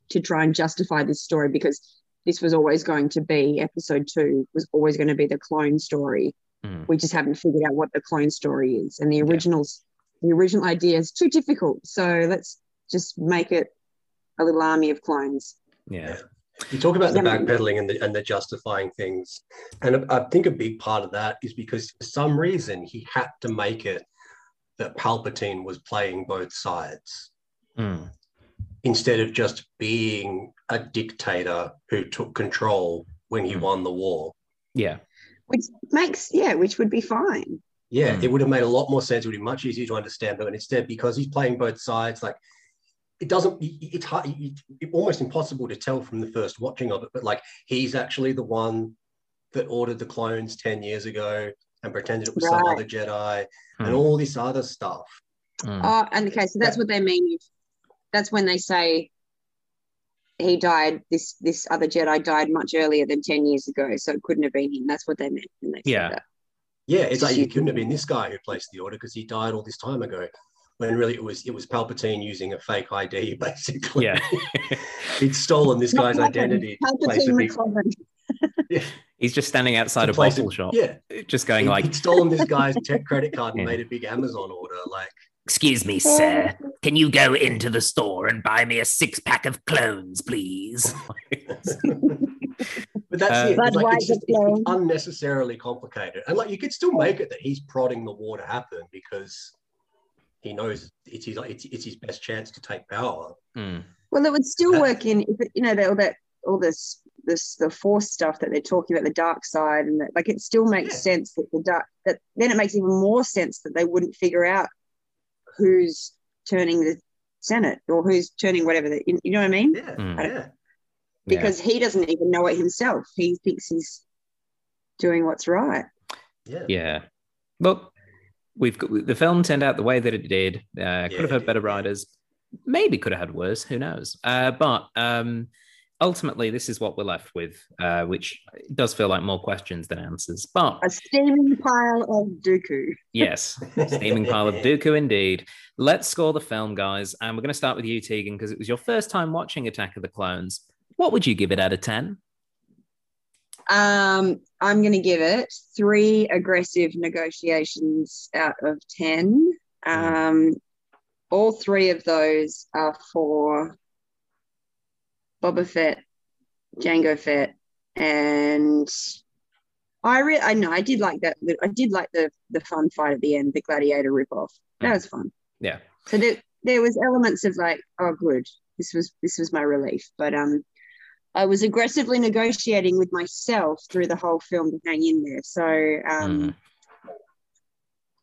Speaker 2: to try and justify this story because this was always going to be episode two was always going to be the clone story.
Speaker 1: Hmm.
Speaker 2: We just haven't figured out what the clone story is, and the
Speaker 1: Yeah.
Speaker 2: originals, the original idea is too difficult. So let's just make it a little army of clones.
Speaker 1: yeah.
Speaker 3: You talk about the backpedaling and the, and the justifying things. And I think a big part of that is because for some reason he had to make it that Palpatine was playing both sides
Speaker 1: Hmm.
Speaker 3: instead of just being a dictator who took control when he
Speaker 1: Mm.
Speaker 3: won the war.
Speaker 1: Yeah.
Speaker 2: Which makes yeah, which would be fine.
Speaker 3: Yeah,
Speaker 1: Mm.
Speaker 3: it would have made a lot more sense. It would be much easier to understand. But instead, because he's playing both sides, like it doesn't, it's hard, it- it- almost impossible to tell from the first watching of it. But like he's actually the one that ordered the clones 10 years ago and pretended it was some other Jedi
Speaker 1: Hmm.
Speaker 3: and all this other stuff.
Speaker 1: Hmm.
Speaker 2: Oh, and okay, so that's what they mean. That's when they say he died. This this other Jedi died much earlier than ten years ago, so it couldn't have been him. That's what they meant when they said
Speaker 1: Yeah.
Speaker 2: That.
Speaker 3: Yeah, it's like it couldn't have been this guy who placed the order because he died all this time ago. When really it was it was Palpatine using a fake ID, basically.
Speaker 1: Yeah.
Speaker 3: He'd stolen this guy's
Speaker 2: Not
Speaker 3: identity.
Speaker 2: Palpatine
Speaker 3: a big-
Speaker 2: McLovin.
Speaker 3: Yeah,
Speaker 1: He's just standing outside a bottle shop,
Speaker 3: Yeah,
Speaker 1: just going
Speaker 3: He-
Speaker 1: like,
Speaker 3: he'd stolen this guy's tech credit card and
Speaker 1: Yeah.
Speaker 3: made a big Amazon order. Like,
Speaker 1: "Excuse me, sir, can you go into the store and buy me a six pack of clones, please?"
Speaker 3: Oh but that's
Speaker 1: Uh,
Speaker 3: it. It's, like, it's just it's unnecessarily complicated, and like you could still make it that he's prodding the war to happen because he knows it's his it's, it's his best chance to take power.
Speaker 1: Hmm.
Speaker 2: Well, it would still
Speaker 3: Uh,
Speaker 2: work in if it, you know all that all this this the force stuff that they're talking about the dark side and that, like it still makes
Speaker 3: Yeah.
Speaker 2: sense that the dark that then it makes even more sense that they wouldn't figure out who's turning the Senate or who's turning whatever. The, you know what I mean?
Speaker 3: Yeah,
Speaker 1: Mm.
Speaker 3: Yeah.
Speaker 1: Yeah.
Speaker 2: Because he doesn't even know it himself. He thinks he's doing what's right.
Speaker 3: Yeah.
Speaker 1: Yeah. Look, we've got the film turned out the way that it did. Uh, could
Speaker 3: Yeah,
Speaker 1: have had better writers. Maybe could have had worse. Who knows? Uh, but um, ultimately, this is what we're left with, uh, which does feel like more questions than answers. But
Speaker 2: A steaming pile of Dooku.
Speaker 1: yes, steaming pile of Dooku indeed. Let's score the film, guys. And we're going to start with you, Tegan, because it was your first time watching Attack of the Clones. What would you give it out of 10?
Speaker 2: Um, I'm going to give it three aggressive negotiations out of 10. Um, all three of those are for Boba Fett, Jango Fett, and I re- I know I did like that. I did like the the fun fight at the end, the gladiator ripoff. That was fun.
Speaker 1: Yeah.
Speaker 2: So there, there was elements of like, oh, good. This was this was my relief. But um, I was aggressively negotiating with myself through the whole film to hang in there. So um,
Speaker 1: Mm.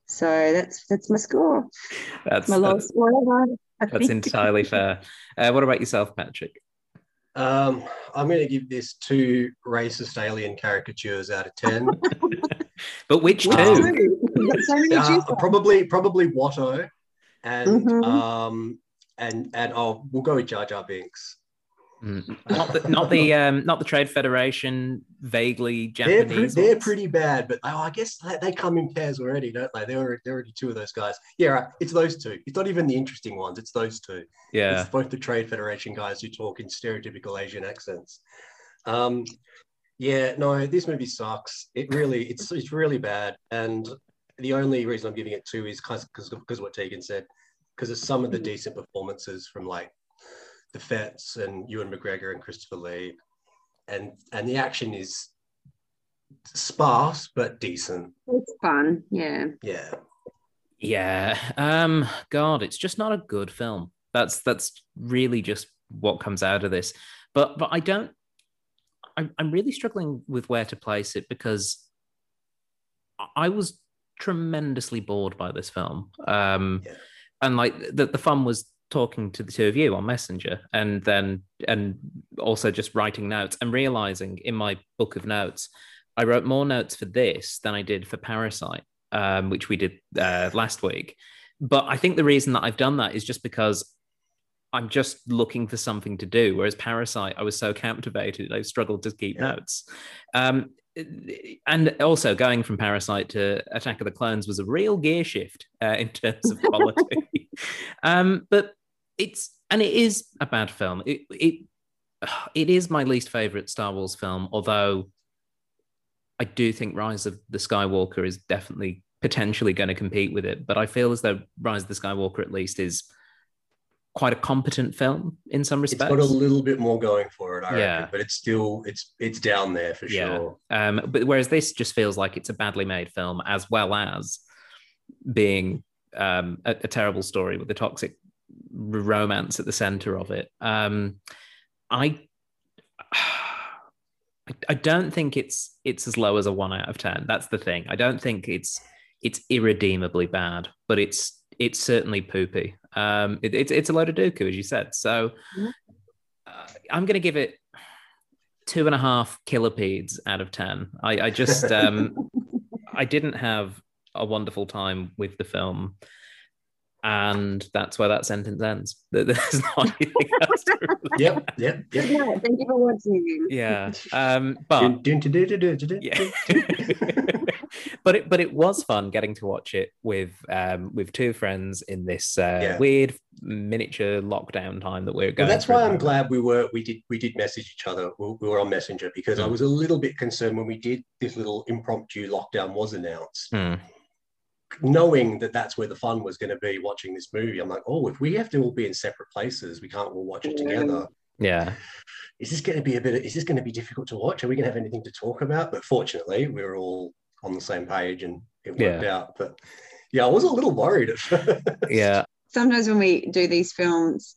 Speaker 2: so that's that's my score.
Speaker 1: That's,
Speaker 2: My
Speaker 1: that's,
Speaker 2: lowest score
Speaker 1: that's entirely fair. Uh, what about yourself, Patrick?
Speaker 3: Um, I'm going to give this two racist alien caricatures out of 10.
Speaker 1: But which
Speaker 2: Which
Speaker 1: two?
Speaker 2: two? So
Speaker 3: Uh, probably, probably Watto, and
Speaker 2: Mhm.
Speaker 3: um, and and oh, we'll go with Jar Jar Binks.
Speaker 1: Mm. Not the, not the um, not the Trade Federation vaguely
Speaker 3: They're, pre-
Speaker 1: Japanese.
Speaker 3: they're pretty bad, but oh, I guess they, they come in pairs already, don't they? They're already, they're already two of those guys. Yeah, right. It's those two. It's not even the interesting ones. It's those two.
Speaker 1: Yeah,
Speaker 3: It's both the Trade Federation guys who talk in stereotypical Asian accents. Um, yeah, no, this movie sucks. It really, it's it's really bad. And the only reason I'm giving it two is because because what Tegan said, because of some of the decent performances from like the Fets and Ewan McGregor and Christopher Lee, and and the action is sparse but decent.
Speaker 2: It's fun. Yeah.
Speaker 3: Yeah,
Speaker 1: yeah. Um, God, it's just not a good film. That's that's really just what comes out of this. But but I don't. I'm I'm really struggling with where to place it because I- I was tremendously bored by this film. Um,
Speaker 3: Yeah.
Speaker 1: and like the the fun was talking to the two of you on Messenger, and then and also just writing notes and realizing in my book of notes, I wrote more notes for this than I did for Parasite, um, which we did uh, last week. But I think the reason that I've done that is just because I'm just looking for something to do. Whereas Parasite, I was so captivated, I struggled to keep
Speaker 3: Yeah.
Speaker 1: notes. Um, and also going from Parasite to Attack of the Clones was a real gear shift uh, in terms of quality. Um, but it's and it is a bad film. It it it is my least favorite Star Wars film, although I do think Rise of the Skywalker is definitely potentially going to compete with it. But I feel as though Rise of the Skywalker at least is quite a competent film in some
Speaker 3: it's
Speaker 1: respects.
Speaker 3: got a little bit more going for it, I
Speaker 1: Yeah.
Speaker 3: reckon, but it's still it's it's down there for
Speaker 1: Yeah.
Speaker 3: sure.
Speaker 1: Um, but whereas this just feels like it's a badly made film, as well as being um, a, a terrible story with a toxic romance at the center of it. Um, I, I, don't think it's it's as low as a one out of ten. That's the thing. I don't think it's it's irredeemably bad, but it's it's certainly poopy. Um, it, it's it's a load of dooku, as you said. So
Speaker 2: Mhm.
Speaker 1: uh, I'm going to give it two and a half kilopedes out of ten. I, I just um, I didn't have a wonderful time with the film, and that's where that sentence ends. There- There's not anything else. To really
Speaker 3: Yep, yep, yep.
Speaker 2: night. Thank you for watching.
Speaker 1: Yeah, um, but
Speaker 3: Dun, dun, dun, dun, dun, dun, dun.
Speaker 1: yeah, but it but it was fun getting to watch it with um with two friends in this uh,
Speaker 3: Yeah.
Speaker 1: weird miniature lockdown time that we're
Speaker 3: Well,
Speaker 1: going.
Speaker 3: that's why I'm
Speaker 1: moment.
Speaker 3: glad we were we did we did message each other. We, we were on Messenger because I
Speaker 1: Mm.
Speaker 3: was a little bit concerned when we did this little impromptu lockdown was announced,
Speaker 1: Hmm.
Speaker 3: Knowing that that's where the fun was going to be watching this movie. I'm like, oh, if we have to all be in separate places, we can't all watch it together.
Speaker 1: Yeah,
Speaker 3: Is this going to be a bit? Of, is this going to be difficult to watch? Are we going to have anything to talk about? But fortunately, we were all on the same page and it worked out. But yeah, I was a little worried at first.
Speaker 1: yeah,
Speaker 2: Sometimes when we do these films,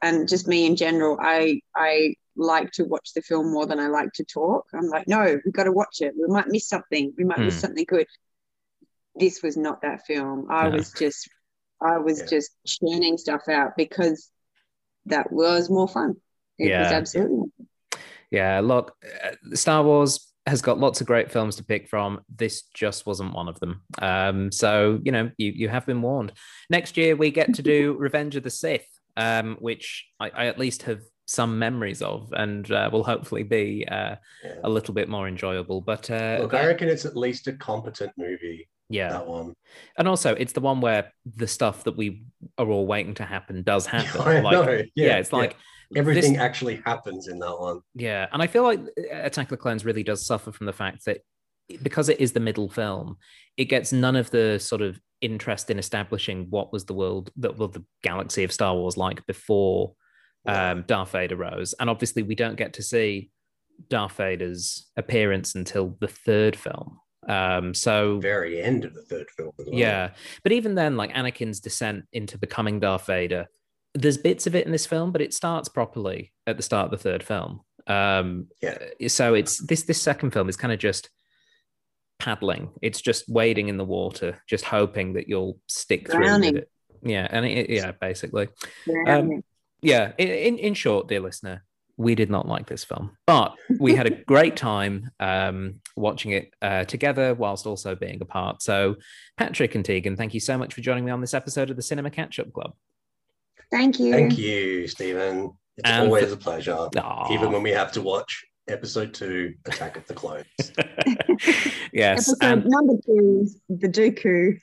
Speaker 2: and just me in general, I I like to watch the film more than I like to talk. I'm like, no, we've got to watch it. We might miss something. We might miss
Speaker 1: Hmm.
Speaker 2: something good. This was not that film. I
Speaker 1: No.
Speaker 2: was just,
Speaker 4: I was
Speaker 3: Yeah.
Speaker 4: just churning stuff out because that was more fun. It was
Speaker 1: Yeah.
Speaker 4: absolutely
Speaker 1: Yeah, look, uh, Star Wars has got lots of great films to pick from. This just wasn't one of them. Um, so you know, you you have been warned. Next year we get to do Revenge of the Sith, um, which I, I at least have some memories of, and uh, will hopefully be uh,
Speaker 3: Yeah.
Speaker 1: a little bit more enjoyable. But uh,
Speaker 3: Look, I reckon it's at least a competent movie.
Speaker 1: Yeah,
Speaker 3: That one.
Speaker 1: and also it's the one where the stuff that we are all waiting to happen does happen.
Speaker 3: I
Speaker 1: like,
Speaker 3: know.
Speaker 1: yeah,
Speaker 3: Yeah,
Speaker 1: it's
Speaker 3: yeah.
Speaker 1: like
Speaker 3: Everything
Speaker 1: this-
Speaker 3: actually happens in that one.
Speaker 1: Yeah, and I feel like Attack of the Clones really does suffer from the fact that because it is the middle film, it gets none of the sort of interest in establishing what was the world, that well, the galaxy of Star Wars like before um, Darth Vader rose, and obviously we don't get to see Darth Vader's appearance until the third film. Um, so
Speaker 3: very end of the third film. as well.
Speaker 1: yeah, but even then, like Anakin's descent into becoming Darth Vader, there's bits of it in this film, but it starts properly at the start of the third film. Um,
Speaker 3: Yeah.
Speaker 1: So it's this this second film is kind of just paddling. It's just wading in the water, just hoping that you'll stick through
Speaker 4: Drowning.
Speaker 1: with it. Yeah, and it, yeah, basically
Speaker 4: Yeah.
Speaker 1: Um, yeah in, in in short dear listener we did not like this film but we had a great time um watching it uh, together whilst also being apart so patrick and tegan thank you so much for joining me on this episode of the cinema catch up club
Speaker 4: Thank you.
Speaker 3: Thank you, Stephen. It's
Speaker 1: And
Speaker 3: always
Speaker 1: for-
Speaker 3: a pleasure.
Speaker 1: Aw.
Speaker 3: Even when we have to watch episode two, Attack of the Clones.
Speaker 1: yes
Speaker 4: Episode
Speaker 1: and
Speaker 4: number two, the Dooku.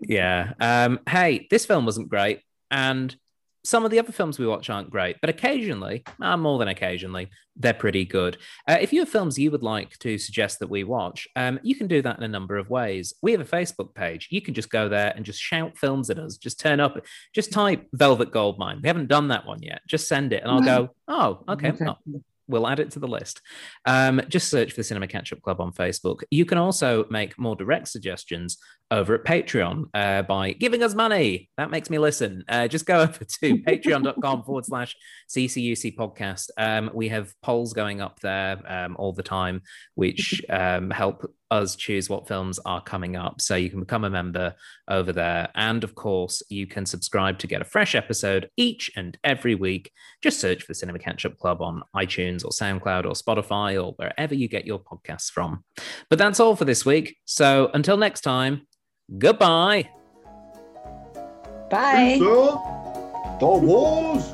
Speaker 1: Yeah um hey this film wasn't great and some of the other films we watch aren't great but occasionally uh, more than occasionally they're pretty good. Uh, if you have films you would like to suggest that we watch um, you can do that in a number of ways. We have a facebook page. You can just go there and just shout films at us. Just turn up just type velvet goldmine. We haven't done that one yet. Just send it and i'll go oh okay well, we'll add it to the list. Um, just search for the Cinema Catch Up Club on Facebook. You can also make more direct suggestions over at Patreon uh, by giving us money. That makes me listen. Uh, just go over to patreon.com forward slash CCUC podcast. Um, we have polls going up there um, all the time, which um, help us choose what films are coming up. So you can become a member over there. And of course, you can subscribe to get a fresh episode each and every week. Just search for Cinema Catch Up Club on iTunes or SoundCloud or Spotify or wherever you get your podcasts from. But that's all for this week. So until next time, goodbye.
Speaker 4: Bye.
Speaker 3: Star Wars.